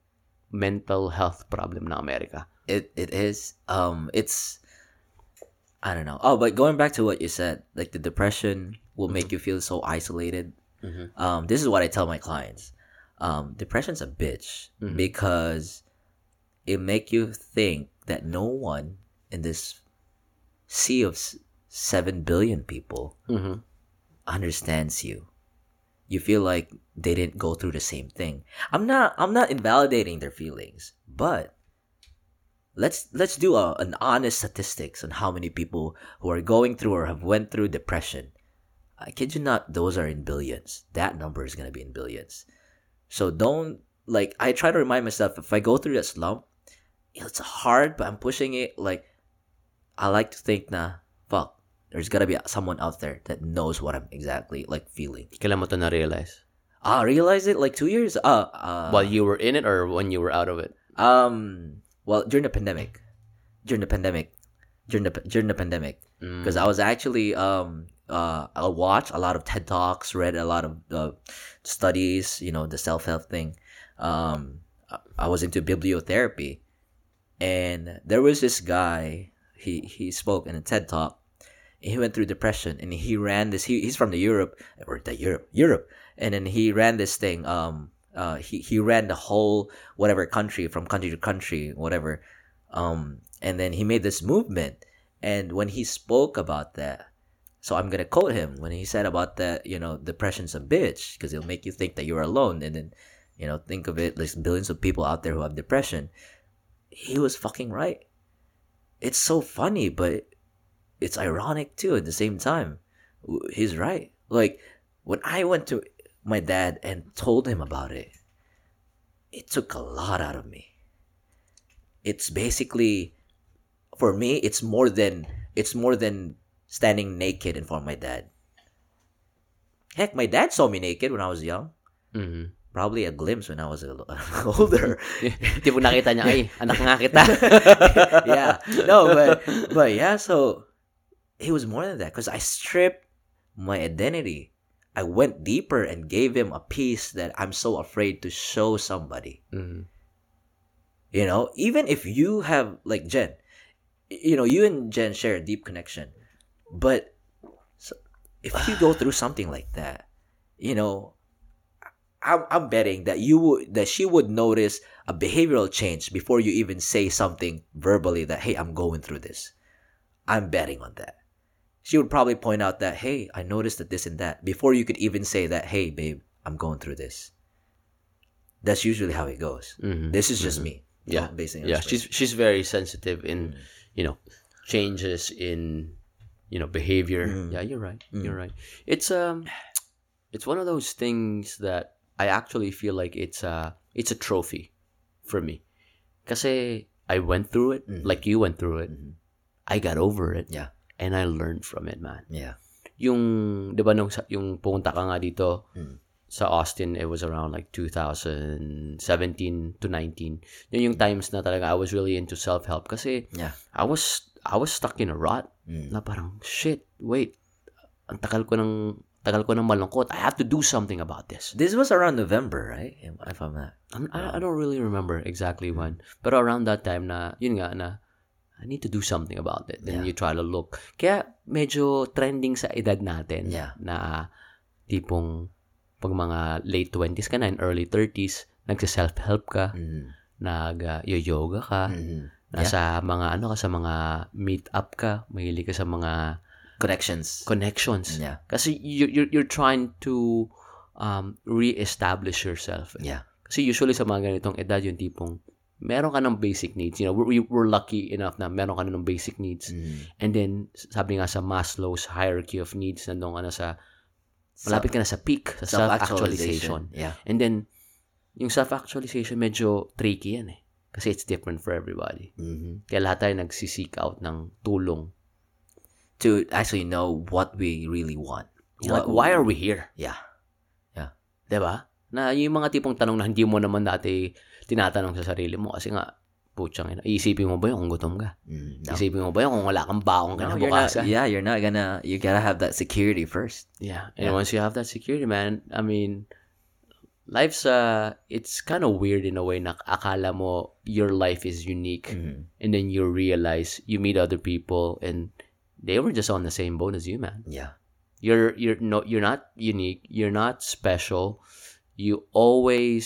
mental health problem ng Amerika. It it is. Um, it's. I don't know. Oh, but going back to what you said, like the depression will make you feel so isolated. Mhm. Um, this is what I tell my clients. Um, depression's a bitch Mhm. because it make you think that no one in this sea of seven billion people Mhm. understands you. You feel like they didn't go through the same thing. I'm not I'm not invalidating their feelings, but let's let's do a, an honest statistics on how many people who are going through or have went through depression. I kid you not, those are in billions. That number is gonna be in billions. So don't like I try to remind myself if I go through that slump, it's hard, but I'm pushing it like I like to think na fuck, there's gotta be someone out there that knows what I'm exactly like feeling. Kailan mo to na-realize? I realized it like two years. Uh, uh While you were in it or when you were out of it? um, well, during the pandemic, during the pandemic, during the during the pandemic, Mm. because I was actually um uh I watched a lot of TED talks, read a lot of uh, studies, you know, the self help thing. Um, I- I was into bibliotherapy, and there was this guy. He he spoke in a TED talk. He went through depression, and he ran this. He, he's from the Europe or the Europe Europe, and then he ran this thing. Um, uh, he he ran the whole whatever country from country to country, whatever. Um, and then he made this movement, and when he spoke about that, so I'm gonna quote him when he said about that. You know, depression's a bitch because it'll make you think that you're alone, and then you know think of it. There's billions of people out there who have depression. He was fucking right. It's so funny, but it's ironic too at the same time. He's right. Like when I went to my dad and told him about it, it took a lot out of me. It's basically for me it's more than it's more than standing naked in front of my dad. Heck, my dad saw me naked when I was young. Mhm. Probably a glimpse when I was a, older. Tipo nakita niya, ay, anak nga kita. yeah. No, but but yeah, so it was more than that because I stripped my identity. I went deeper and gave him a piece that I'm so afraid to show somebody. Mhm. You know, even if you have like Jen, you know, you and Jen share a deep connection, but if you go through something like that, you know, I'm, I'm betting that you would that she would notice a behavioral change before you even say something verbally that hey, I'm going through this. I'm betting on that. She would probably point out that, hey, I noticed that this and that before you could even say that, hey, babe, I'm going through this. That's usually how it goes. Mhm. This is just me. Yeah. Base yeah she's she's very sensitive in Mm. you know changes in you know behavior Mm. yeah you're right Mm. you're right it's um it's one of those things that i actually feel like it's a it's a trophy for me because i went through it like you went through it i got over it Yeah. And i learned from it man Yeah. yung 'di ba nung yung pumunta ka nga dito Mm. sa Austin it was around like 2017 to 19 yun yung times na talaga I was really into self-help kasi Yeah. I was I was stuck in a rut Mm. na parang shit wait ang tagal ko ng tagal ko ng malungkot I have to do something about this This was around November, right? If I'm not. I'm, I, I don't really remember exactly when pero around that time na yun nga na I need to do something about it then Yeah. you try to look kaya medyo trending sa edad natin Yeah. na tipong pag mga late 20s ka na and early 30s nagsa-self-help ka Mm. nag-yoga ka Mhm. nasa mga ano ka sa mga meet up ka mahilig ka sa mga Connections. connections Yeah. kasi you you're, you're trying to um re-establish yourself Yeah. kasi usually sa mga ganitong edad yung tipong meron ka ng basic needs. You know we, we're lucky enough na meron ka ng basic needs. Mm. and then sabi nga sa Maslow's hierarchy of needs nandun ka na sa malapit ka na sa peak sa self-actualization. Yeah. and then yung self-actualization medyo tricky yan eh. Kasi it's different for everybody. Hmm kaya lahat tayo nagsisseek out ng tulong. To actually know what we really want. like, What- why are we here? Yeah. 'di ba na yung mga tipong tanong na hindi mo naman dati tinatanong sa sarili mo kasi nga putyang ina iisipin mo ba yung kung gutom ka Mm, no. isipin mo ba yung kung wala kang baong ka No, na you're not, yeah, you're not gonna. You gotta have that security first. Yeah, and Yeah. once you have that security, man, I mean, life's uh, it's kind of weird in a way na akala mo your life is unique, Mhm. and then you realize you meet other people and they were just on the same boat as you, man. Yeah. You're you're no you're not unique. You're not special. You always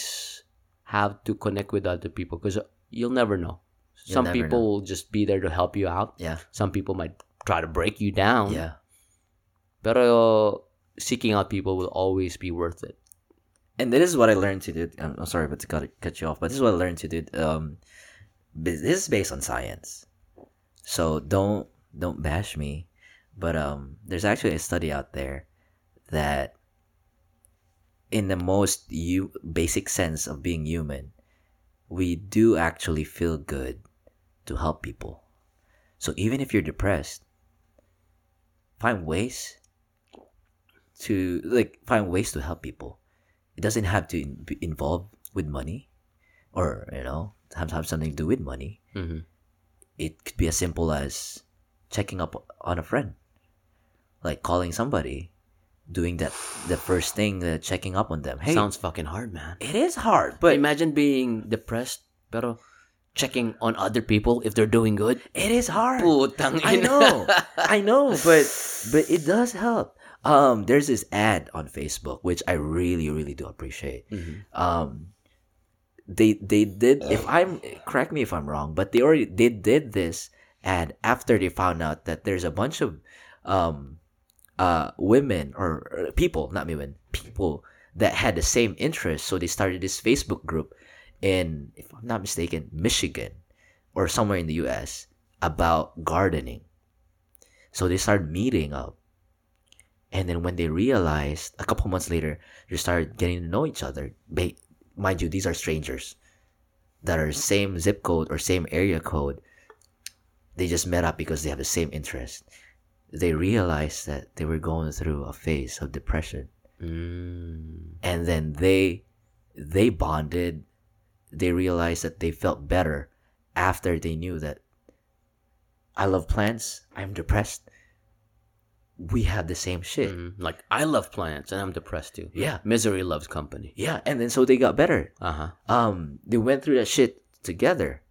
have to connect with other people because you'll never know. You'll Some never people will just be there to help you out. Yeah. Some people might try to break you down. Yeah. Pero seeking out people will always be worth it. And this is what I learned to do. I'm, I'm sorry, but to cut cut you off. But this is what I learned to do. Um, this is based on science, so don't don't bash me. But um, there's actually a study out there that, in the most you basic sense of being human, we do actually feel good to help people. So even if you're depressed, find ways to like find ways to help people it doesn't have to be involved with money or you know have, have something to do with money Mhm. it could be as simple as checking up on a friend like calling somebody doing that the first thing uh, checking up on them hey Sounds fucking hard, man. it is hard But but imagine being depressed, pero checking on other people if they're doing good. it is hard Putang I know. I know, but but it does help. Um, there's this ad on Facebook which I really, really do appreciate. Mhm. Um, they they did. If I'm correct me if I'm wrong, but they already they did this ad after they found out that there's a bunch of um uh women or, or people, not women, people that had the same interest. So they started this Facebook group in, if I'm not mistaken, Michigan or somewhere in the U.S. about gardening. So they started meeting up. And then when they realized, a couple months later, they started getting to know each other. Ba- Mind you, these are strangers that are same zip code or same area code. They just met up because they have the same interest. They realized that they were going through a phase of depression. Mm. And then they they bonded. They realized that they felt better after they knew that I love plants. I'm depressed. We have the same shit. Mhm. Like I love plants and I'm depressed too. Yeah. Misery loves company. Yeah, and then so they got better. Uh huh. Um, they went through that shit together,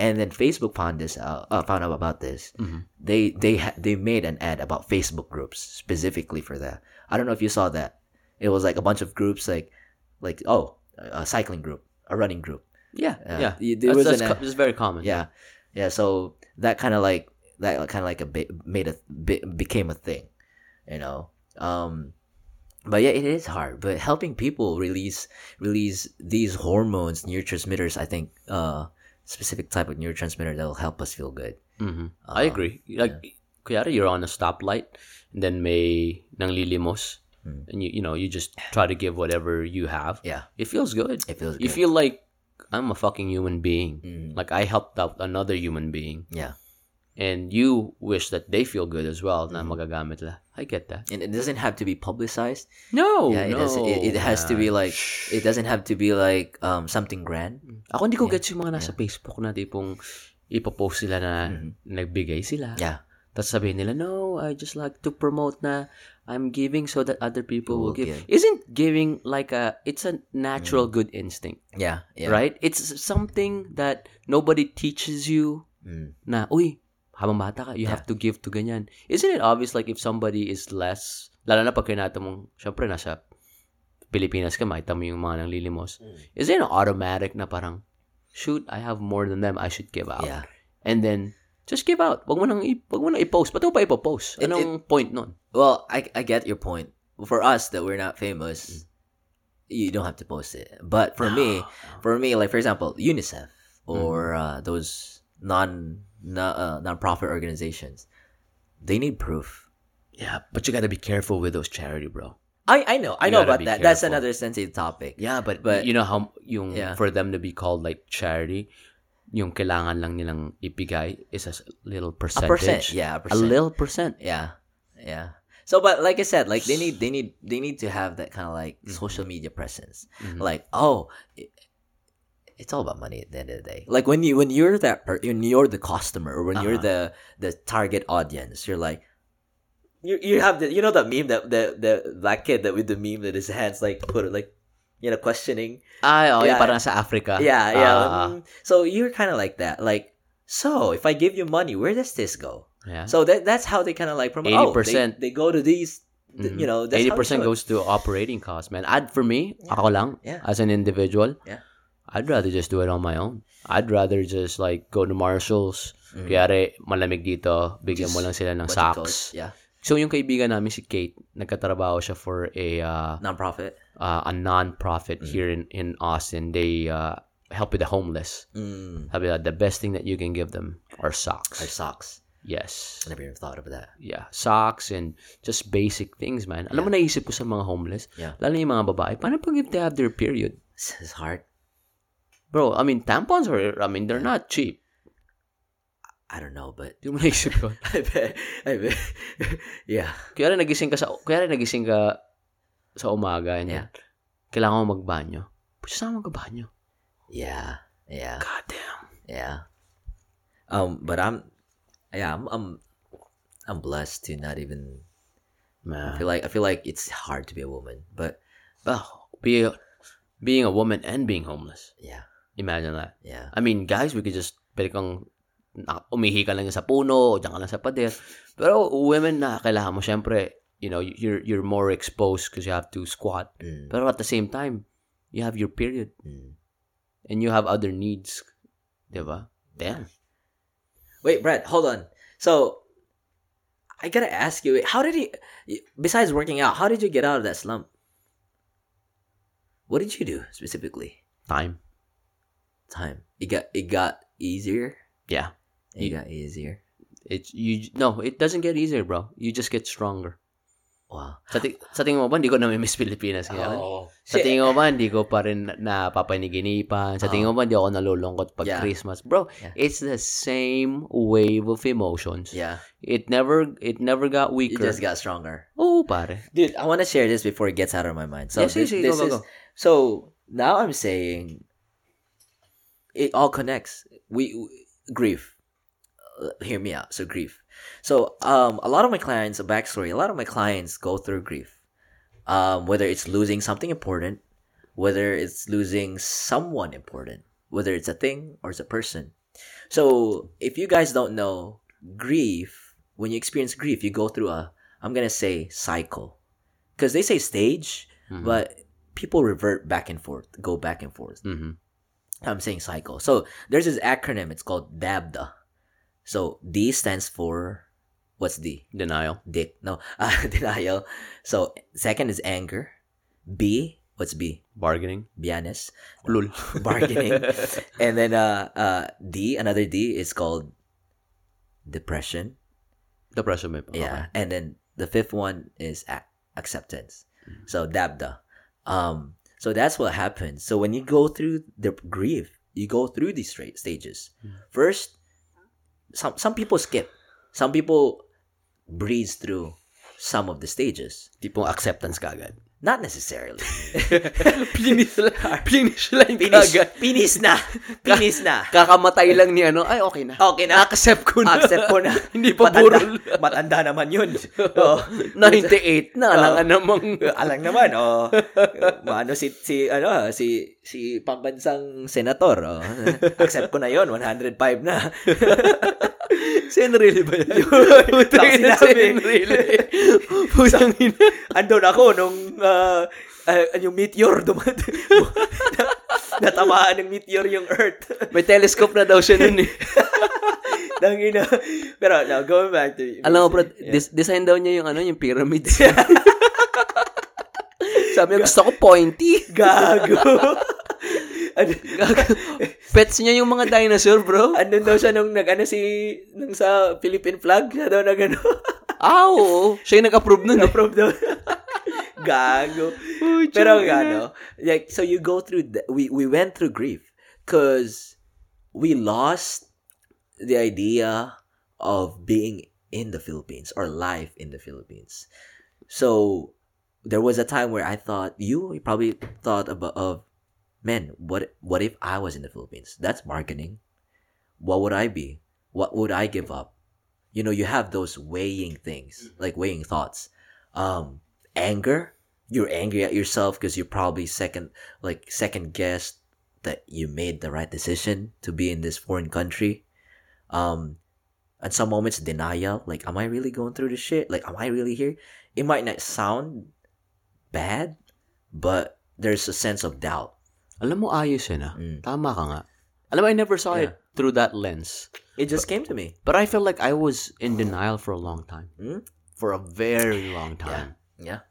and then Facebook found this out. Uh, found out about this. Mhm. They they ha- they made an ad about Facebook groups specifically for that. I don't know if you saw that. It was like a bunch of groups, like like oh, a cycling group, a running group. Yeah. Uh, yeah. y- there That's, was that's, an co- very common. Yeah, yeah. So that kind of like that kind of like a bit made a bit became a thing, you know. Um, but yeah, it is hard. But helping people release release these hormones, neurotransmitters, I think, uh, specific type of neurotransmitter that will help us feel good. Mhm. I Um, agree. Like, kuyari you're on a stoplight, and then may nanglilimos, Mm. and you you know you just try to give whatever you have. Yeah, It feels good. it feels You good. feel like I'm a fucking human being. Mm. Like I helped out another human being, yeah, and you wish that they feel good as well. Na Mhm. magagamit la. I get that. and it doesn't have to be publicized. No, yeah, it, no. does, it, it has to be like it doesn't have to be like um something grand. Ako hindi ko Yeah. gets yung mga nasa Facebook na tipong ipopost sila na Mhm. nagbigay sila. Yeah, Tapos sabihin nila, no, I just like to promote na I'm giving so that other people will, Will give. give. Isn't giving like a, it's a natural good instinct, yeah, yeah. right? It's something that nobody teaches you Mm. na, uy, habang bata ka, you have to give to ganyan. Isn't it obvious like if somebody is less, lalo na pag kinata mong, syempre nasa Pilipinas ka, makita mo yung mga nanglilimos. Mm. Is it automatic na parang, shoot, I have more than them, I should give out. Yeah. And then, just give out. Wag mo nang, wag mo nang i-post. Ba't mo pa ipopost? It- Anong point nun? Well, I I get your point. For us that we're not famous, Mm. you don't have to post it. But for me, for me, like for example, UNICEF or Mm-hmm. uh, those non non uh, non-profit organizations, they need proof. Yeah, but you gotta be careful with those charity, bro. I I know I You know about that. That's another sensitive topic. Yeah, but, But- you know how yung Yeah. for them to be called like charity, yung kailangan lang nilang ibigay is a little A percentage. percent, yeah, a A little percent. Yeah, yeah. So, but like I said, like they need, they need, they need to have that kind of like Mm-hmm. social media presence. Mhm. Like, oh, it's all about money at the end of the day. Like when you when you're that per, when you're the customer or when you're Uh-huh. the the target audience, you're like. You, you have the you know that meme that the the black kid that with the meme that his hands like put it like you know questioning Ay, oh, Yeah. yeah. parang sa Africa. yeah yeah Ah, mm. so you're kind of like that like so if I give you money where does this go yeah. so that that's how they kind of like promote. Oh, 80%. they, they go to these, th- Mhm. you know, eighty percent goes to operating costs, man. I'd for me, ako lang, Yeah. as an individual, Yeah. I'd rather just do it on my own. I'd rather just like go to Marshalls. Mm. Kayari, malamig dito, bigyan mo lang sila ng Bunch of coats, socks. Yeah, So yung kaibigan namin si Kate, nagkatrabaho siya for a uh, non-profit. uh, a non-profit here in in Austin. They uh, help with the homeless. Mm. Sabi the best thing that you can give them are socks. Or socks. Yes. I never even thought of that. Yeah, socks and just basic things, man. Alam mo, naisip ko sa mga homeless, Yeah. lalo na yung mga babae, paano pag if they have their period? This is hard. Bro, I mean, tampons are, I mean, they're not cheap. I don't know, but Di mo naisip ko. I bet, I bet, yeah, Kaya rin nagising ka sa, kaya rin nagising ka sa umaga and Yeah. kailangan mo magbanyo. Pucha, saan magbanyo? yeah, yeah, God damn. yeah. Um, but I'm, yeah, I'm, I'm, I'm blessed to not even. I Man. feel like I feel like it's hard to be a woman, but Oh, be being a woman and being homeless. yeah, Imagine that. yeah, I mean, guys, we could just, pwede kang, umihi ka lang sa puno, o dyan ka lang sa pader. Pero women na, kailangan mo, syempre, you know, you're, you're more exposed because you have to squat. mm, Pero at the same time, you have your period mm. and you have other needs. Diba? Damn. Wait, Brad, hold on. So, I gotta ask you, how did you, besides working out, how did you get out of that slump? What did you do specifically? Time. Time. It got it got easier. Yeah. It You- got easier. It's, you, no, it doesn't get easier, bro. You just get stronger. Wow. Sa, ti- sa tingin mo ba, hindi ko namimiss Pilipinas ngayon? Sa Shit. tingin mo ba, hindi ko pa rin napapaniginipan? Sa tingin mo ba, hindi ako nalulungkot pag Yeah. Christmas? Bro, Yeah. it's the same wave of emotions. Yeah. It never it never got weaker. It just got stronger. oh, pare. Dude, I want to share this before it gets out of my mind. So Yes, this, yes, this go, go, is go. so now I'm saying it all connects. We, we- grief. Uh, hear me out. So grief. So um, a lot of my clients, a backstory. A lot of my clients go through grief. Um, whether it's losing something important, whether it's losing someone important, whether it's a thing or it's a person. So if you guys don't know grief, when you experience grief, you go through a I'm gonna say cycle, because they say stage, Mhm. but people revert back and forth, go back and forth. Mhm. I'm saying cycle. So there's this acronym. It's called DABDA. So D stands for what's D? Denial. Dick. No, uh, denial. So second is anger. B. What's B? Bargaining. Bianes. Lul. Bargaining. and then uh, uh, D. Another D is called depression. Depression may Yeah. And then the fifth one is a- acceptance. So dabda. Um. So that's what happens. So when you go through the grief, you go through these straight stages. Hmm. First, some some people skip. Some people breeze through some of the stages. Tipong acceptance kagad. Not necessarily. Pinis lang. Pinis lang Pinis, kagad. pinis na. Pinis na. Kakamatay lang ni ano. Ay, okay na. Okay na. Accept ko na. Accept ko na. Hindi pa matanda, burol. matanda naman yun. Oh. 98 na. Alam ka namang... Alang naman, oh. Ano si si ano, si si pambansang senator, oh. Accept ko na 'yon, 105 na. Senrile ba yan? Lang sinabi. Senrile. Putang ina. Andun ako nung uh, uh, yung meteor dumat. Natamaan ng meteor yung Earth. May telescope na daw siya nun eh. Nang ina. Pero now going back to Alam mo, bro, dis- design daw niya yung ano, yung pyramids. Sabi niya, gusto ko pointy. gago. Ano, Pets niya yung mga dinosaur, bro. andun daw siya nung nag ano si nung sa Philippine flag siya daw nag ano. Ah, oo. Siya yung nag-approve nun. eh. Approve daw. Gago. Uy, Pero tsaka. ano, like so you go through the, we we went through grief cuz we lost the idea of being in the Philippines or life in the Philippines. So there was a time where I thought you probably thought about of man, what what if I was in the Philippines? That's bargaining. What would I be? What would I give up? You know, you have those weighing things, like weighing thoughts. Um, anger, you're angry at yourself because you probably second like second guessed that you made the right decision to be in this foreign country. Um, at some moments denial, like, am I really going through this shit? Like, am I really here? It might not sound bad, but there's a sense of doubt. Alam mo, ayos yun ah. Mm. Tama ka nga. Alam mo, I never saw Yeah. it through that lens. It just came to me. But I felt like I was in denial for a long time. Mm? For a very long time. Yeah.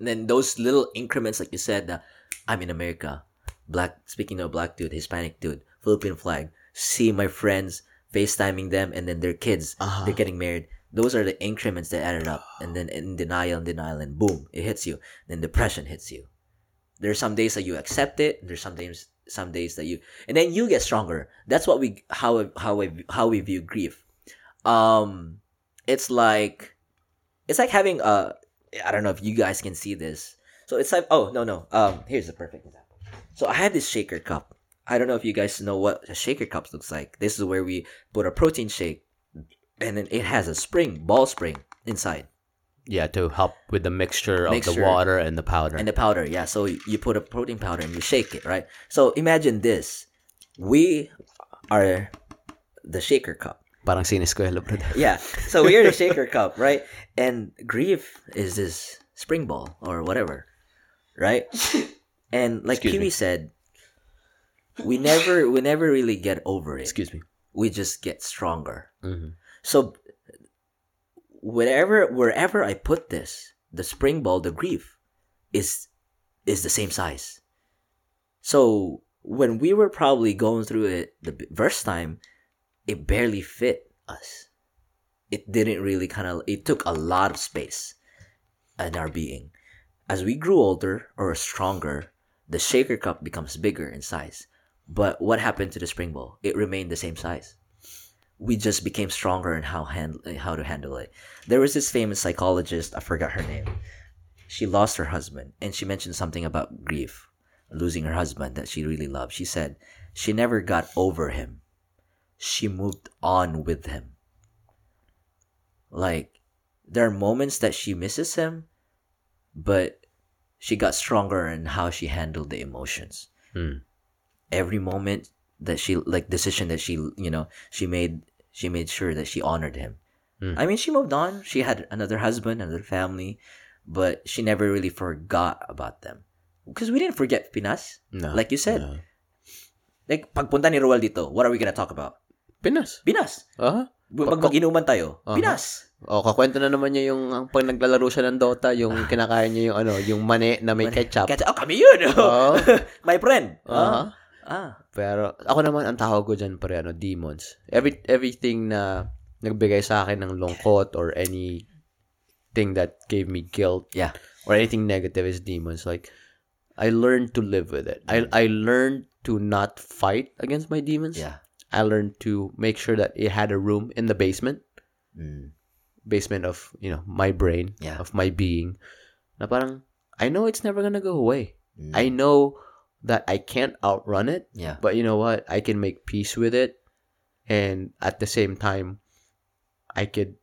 And then those little increments, like you said, that I'm in America, black, speaking of black dude, Hispanic dude, Philippine flag, see my friends FaceTiming them and then their kids, Uh-huh. they're getting married. Those are the increments that added up. And then in denial and denial and boom, it hits you. Then depression hits you. There's some days that you accept it. There's some days, some days that you, and then you get stronger. That's what we, how, how, we, how we view grief. Um, it's like, it's like having a, I don't know if you guys can see this. So it's like, oh, no, no. Um, here's a perfect example. So I have this shaker cup. I don't know if you guys know what a shaker cup looks like. This is where we put a protein shake and then it has a spring, ball spring inside Yeah, to help with the mixture of the water and the powder. and the powder. Yeah. So you put a protein powder and you shake it, right? So imagine this. We are the shaker cup. Parang Sineskwela, bro. Yeah. So we're the shaker cup, right? And grief is this spring ball or whatever, right? And like Excuse Kiwi me. said, we never we never really get over it. Excuse me. We just get stronger. Mhm. So wherever wherever I put this, the spring ball, the grief, is is the same size. So when we were probably going through it the first time, it barely fit us. It didn't really kind of. It took a lot of space in our being. As we grew older or stronger, the shaker cup becomes bigger in size. But what happened to the spring ball? It remained the same size we just became stronger in how handle how to handle it. There was this famous psychologist, I forgot her name. She lost her husband and she mentioned something about grief, losing her husband that she really loved. She said she never got over him. She moved on with him. Like there are moments that she misses him, but she got stronger in how she handled the emotions Hmm. every moment that she like decision that she you know she made she made sure that she honored him Mm. i mean she moved on she had another husband another family but she never really forgot about them because we didn't forget pinas No. like you said No. like pagpunta ni Roel dito what are we gonna talk about Pinas. Pinas. Ah? Mag mag-inuman tayo. Aha. Pinas. O, kakwento na naman niya yung ang pag naglalaro siya ng Dota, yung kinakain niya yung ano, yung mani na may ketchup. Ketchup. Oh, kami yun. Oo. My friend. Aha. Ah. Pero ako naman ang tawag ko diyan pare ano, demons. Every everything na nagbigay sa akin ng lungkot or anything that gave me guilt Yeah. or anything negative is demons. Like I learned to live with it. I I learned to not fight against my demons. Yeah. I learned to make sure that it had a room in the basement, Mm. basement of, you know, my brain, Yeah. of my being. Na parang I know it's never gonna go away. Mm. I know that I can't outrun it. Yeah. But you know what? I can make peace with it. And at the same time, I could,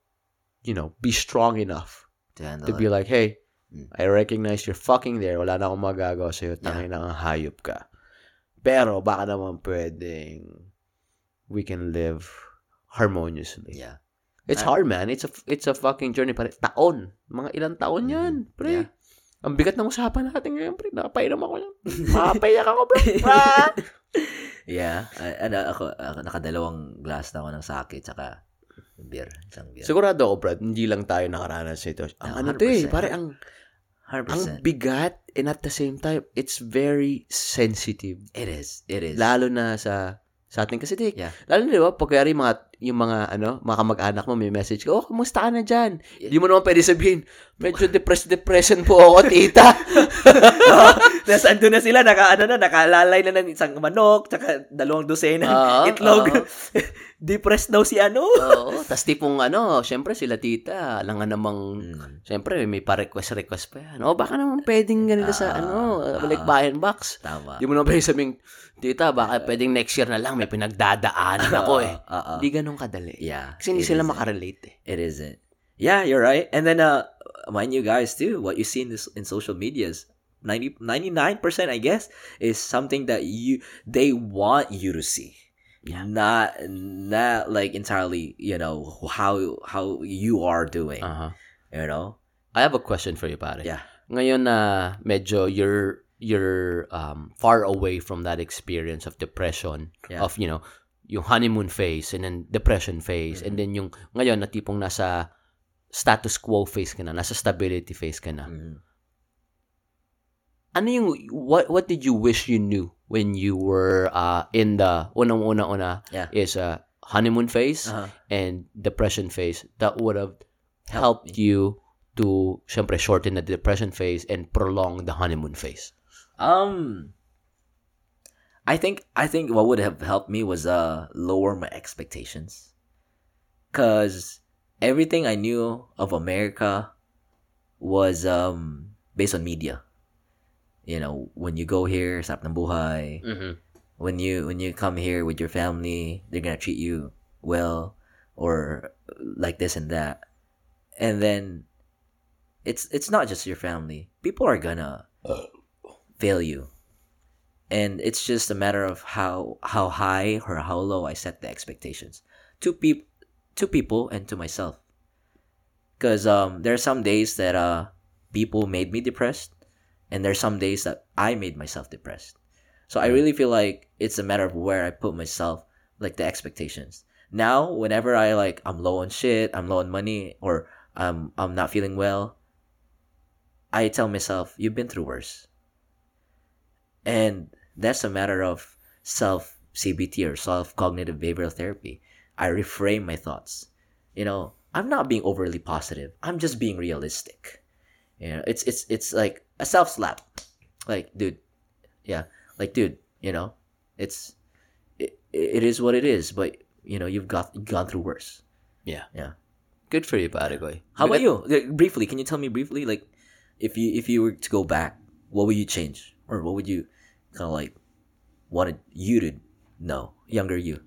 you know, be strong enough To to be like, hey, Mm. I recognize you're fucking there. Wala na akong magagawa sa'yo. Tangin na ang hayop ka. Pero baka naman pwedeng we can live harmoniously. Yeah. It's Ah. hard, man. It's a it's a fucking journey. Pare, taon. Mga ilang taon Mm. yan, pre. Yeah. Ang bigat ng usapan natin ngayon, pre. Nakapainom ako yan. Makapayak ako, bro. Ah! Yeah. Ah, ano, ako, ako, nakadalawang glass na ako ng sake tsaka beer. Isang beer. Sigurado ako, Brad, hindi lang tayo nakaranas nito. Ang ano to eh, 100%. pare, ang, ang 100%. bigat and at the same time, it's very sensitive. It is. It is. Lalo na sa sa atin kasi dik. Yeah. Lalo na, di ba, pag kaya mga, yung mga, ano, mga kamag-anak mo, may message ka, oh, kumusta ka na dyan? Hindi mo naman pwede sabihin, medyo depressed-depression po ako, tita. Tapos andun na sila, naka, ano na, nakalalay na ng isang manok, tsaka dalawang dosena Oo, itlog. oo. Depressed daw si ano. Oo, tas tipong, ano, syempre sila tita, alam nga namang, Mm. syempre, may pa-request-request pa yan. O, baka naman pwedeng ganito sa, Ah, ano, ah. like buy and box. Tama. Di mo naman pwede sabing, tita, baka pwedeng next year na lang, may pinagdadaanan ako eh. Oo. Hindi ganun kadali. Yeah. Kasi hindi it sila isn't. makarelate eh. It isn't. Yeah, you're right. And then, uh, mind you guys too, what you see in this in social medias, 90, 99% I guess, is something that you they want you to see. Yeah. Not not like entirely, you know, how how you are doing. Uh-huh. You know? I have a question for you, pare. Yeah. Ngayon na medyo you're you're um, far away from that experience of depression, Yeah. of, you know, yung honeymoon phase and then depression phase and then yung ngayon na tipong nasa status quo phase ka na, nasa stability phase ka na. Mhm. Ano yung what what did you wish you knew when you were uh, in the unang-una una Yeah. is uh, honeymoon phase Uh-huh. and depression phase that would have Helped helped you to syempre shorten the depression phase and prolong the honeymoon phase. Um I think I think what would have helped me was uh lower my expectations. Cuz everything I knew of America was um based on media. You know, when you go here, sarap ng buhay. Mm-hmm. When you when you come here with your family, they're going to treat you well or like this and that. And then it's it's not just your family. People are going to fail you. And it's just a matter of how how high or how low I set the expectations to peop to people and to myself. Cuz um there are some days that uh people made me depressed and there are some days that I made myself depressed. So I really feel like it's a matter of where I put myself like the expectations. Now, whenever I like I'm low on shit, I'm low on money or I'm I'm not feeling well, I tell myself, you've been through worse. And that's a matter of self CBT or self cognitive behavioral therapy. I reframe my thoughts. You know, I'm not being overly positive. I'm just being realistic. You know, it's it's it's like a self slap. Like, dude, yeah, like, dude, you know, it's it, it is what it is. But you know, you've got gone through worse. Yeah. Yeah. Good for you, eh. How about you? Briefly, can you tell me briefly, like, if you if you were to go back, what would you change, or what would you kind of like wanted you to know, younger you?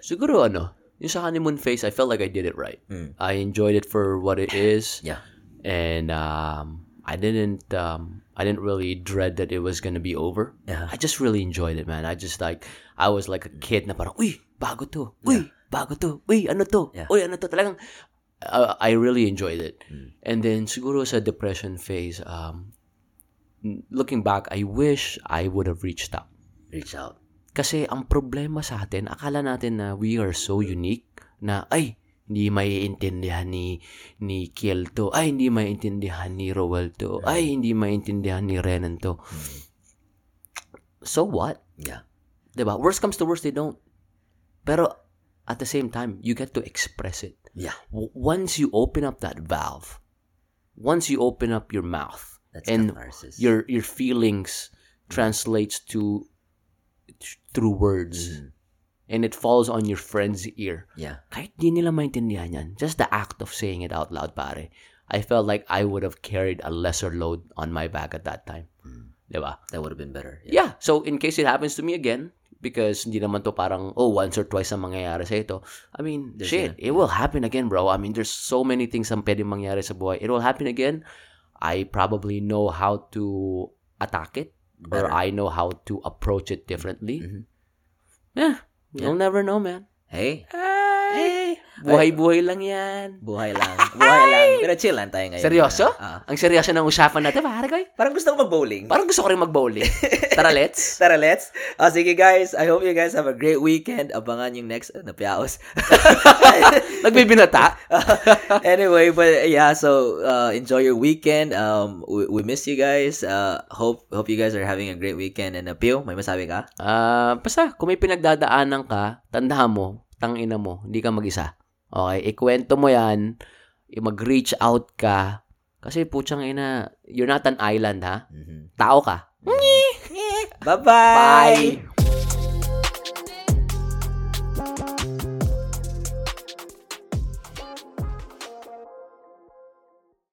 Siguro ano, yung sa honeymoon phase, I felt like I did it right. Mm. I enjoyed it for what it is. Yeah. And um, I didn't um, I didn't really dread that it was gonna be over. Yeah. I just really enjoyed it, man. I just like I was like a kid na parang, uy, bago to. Uy, bago to. Uy, ano to? Yeah. Uy, ano to? Talagang uh, I really enjoyed it. Mm. And then siguro sa depression phase, um, looking back, I wish I would have reached out. Reach out. Kasi ang problema sa atin, akala natin na we are so unique na, ay, hindi maiintindihan ni ni Kiel to. Ay, hindi maiintindihan ni Roel to. Ay, hindi maiintindihan ni Renan to. So what? Yeah. Diba? Worst comes to worst, they don't. Pero at the same time, you get to express it. Yeah. W- once you open up that valve, once you open up your mouth, That's and catharsis. your your feelings translates to through words, Mm. and it falls on your friend's ear. Yeah. Kahit di nila maintindihan yan, just the act of saying it out loud, pare. I felt like I would have carried a lesser load on my back at that time. Diba? That would have been better. Yeah. Yeah. So, in case it happens to me again, because hindi naman to parang, oh, once or twice ang mangyayari sa ito. I mean, There's shit, gonna- it will happen again, bro. I mean, there's so many things ang pwedeng mangyari sa buhay. It will happen again. I probably know how to attack it, or I know how to approach it differently. Mhm. Yeah. You'll never know, man. Hey, Ay, buhay-buhay lang yan. buhay lang. Buhay lang. Pero chill lang tayo ngayon. Seryoso? Ah. Ang seryoso ng usapan natin, pare koy. parang gusto ko mag-bowling. Parang gusto ko rin mag-bowling. Tara, let's. Tara, let's. Oh, sige guys, I hope you guys have a great weekend. Abangan yung next, uh, napiaos. Nagbibinata. anyway, but yeah, so uh, enjoy your weekend. Um, we, we miss you guys. Uh, hope hope you guys are having a great weekend. And uh, Pio, may masabi ka? Ah, basta, kung may pinagdadaanan ka, tandaan mo, tangina mo, hindi ka mag-isa. Okay? Ikwento mo yan, mag-reach out ka, kasi putsang ina, you're not an island, ha? Mm-hmm. Tao ka. Bye-bye! Bye!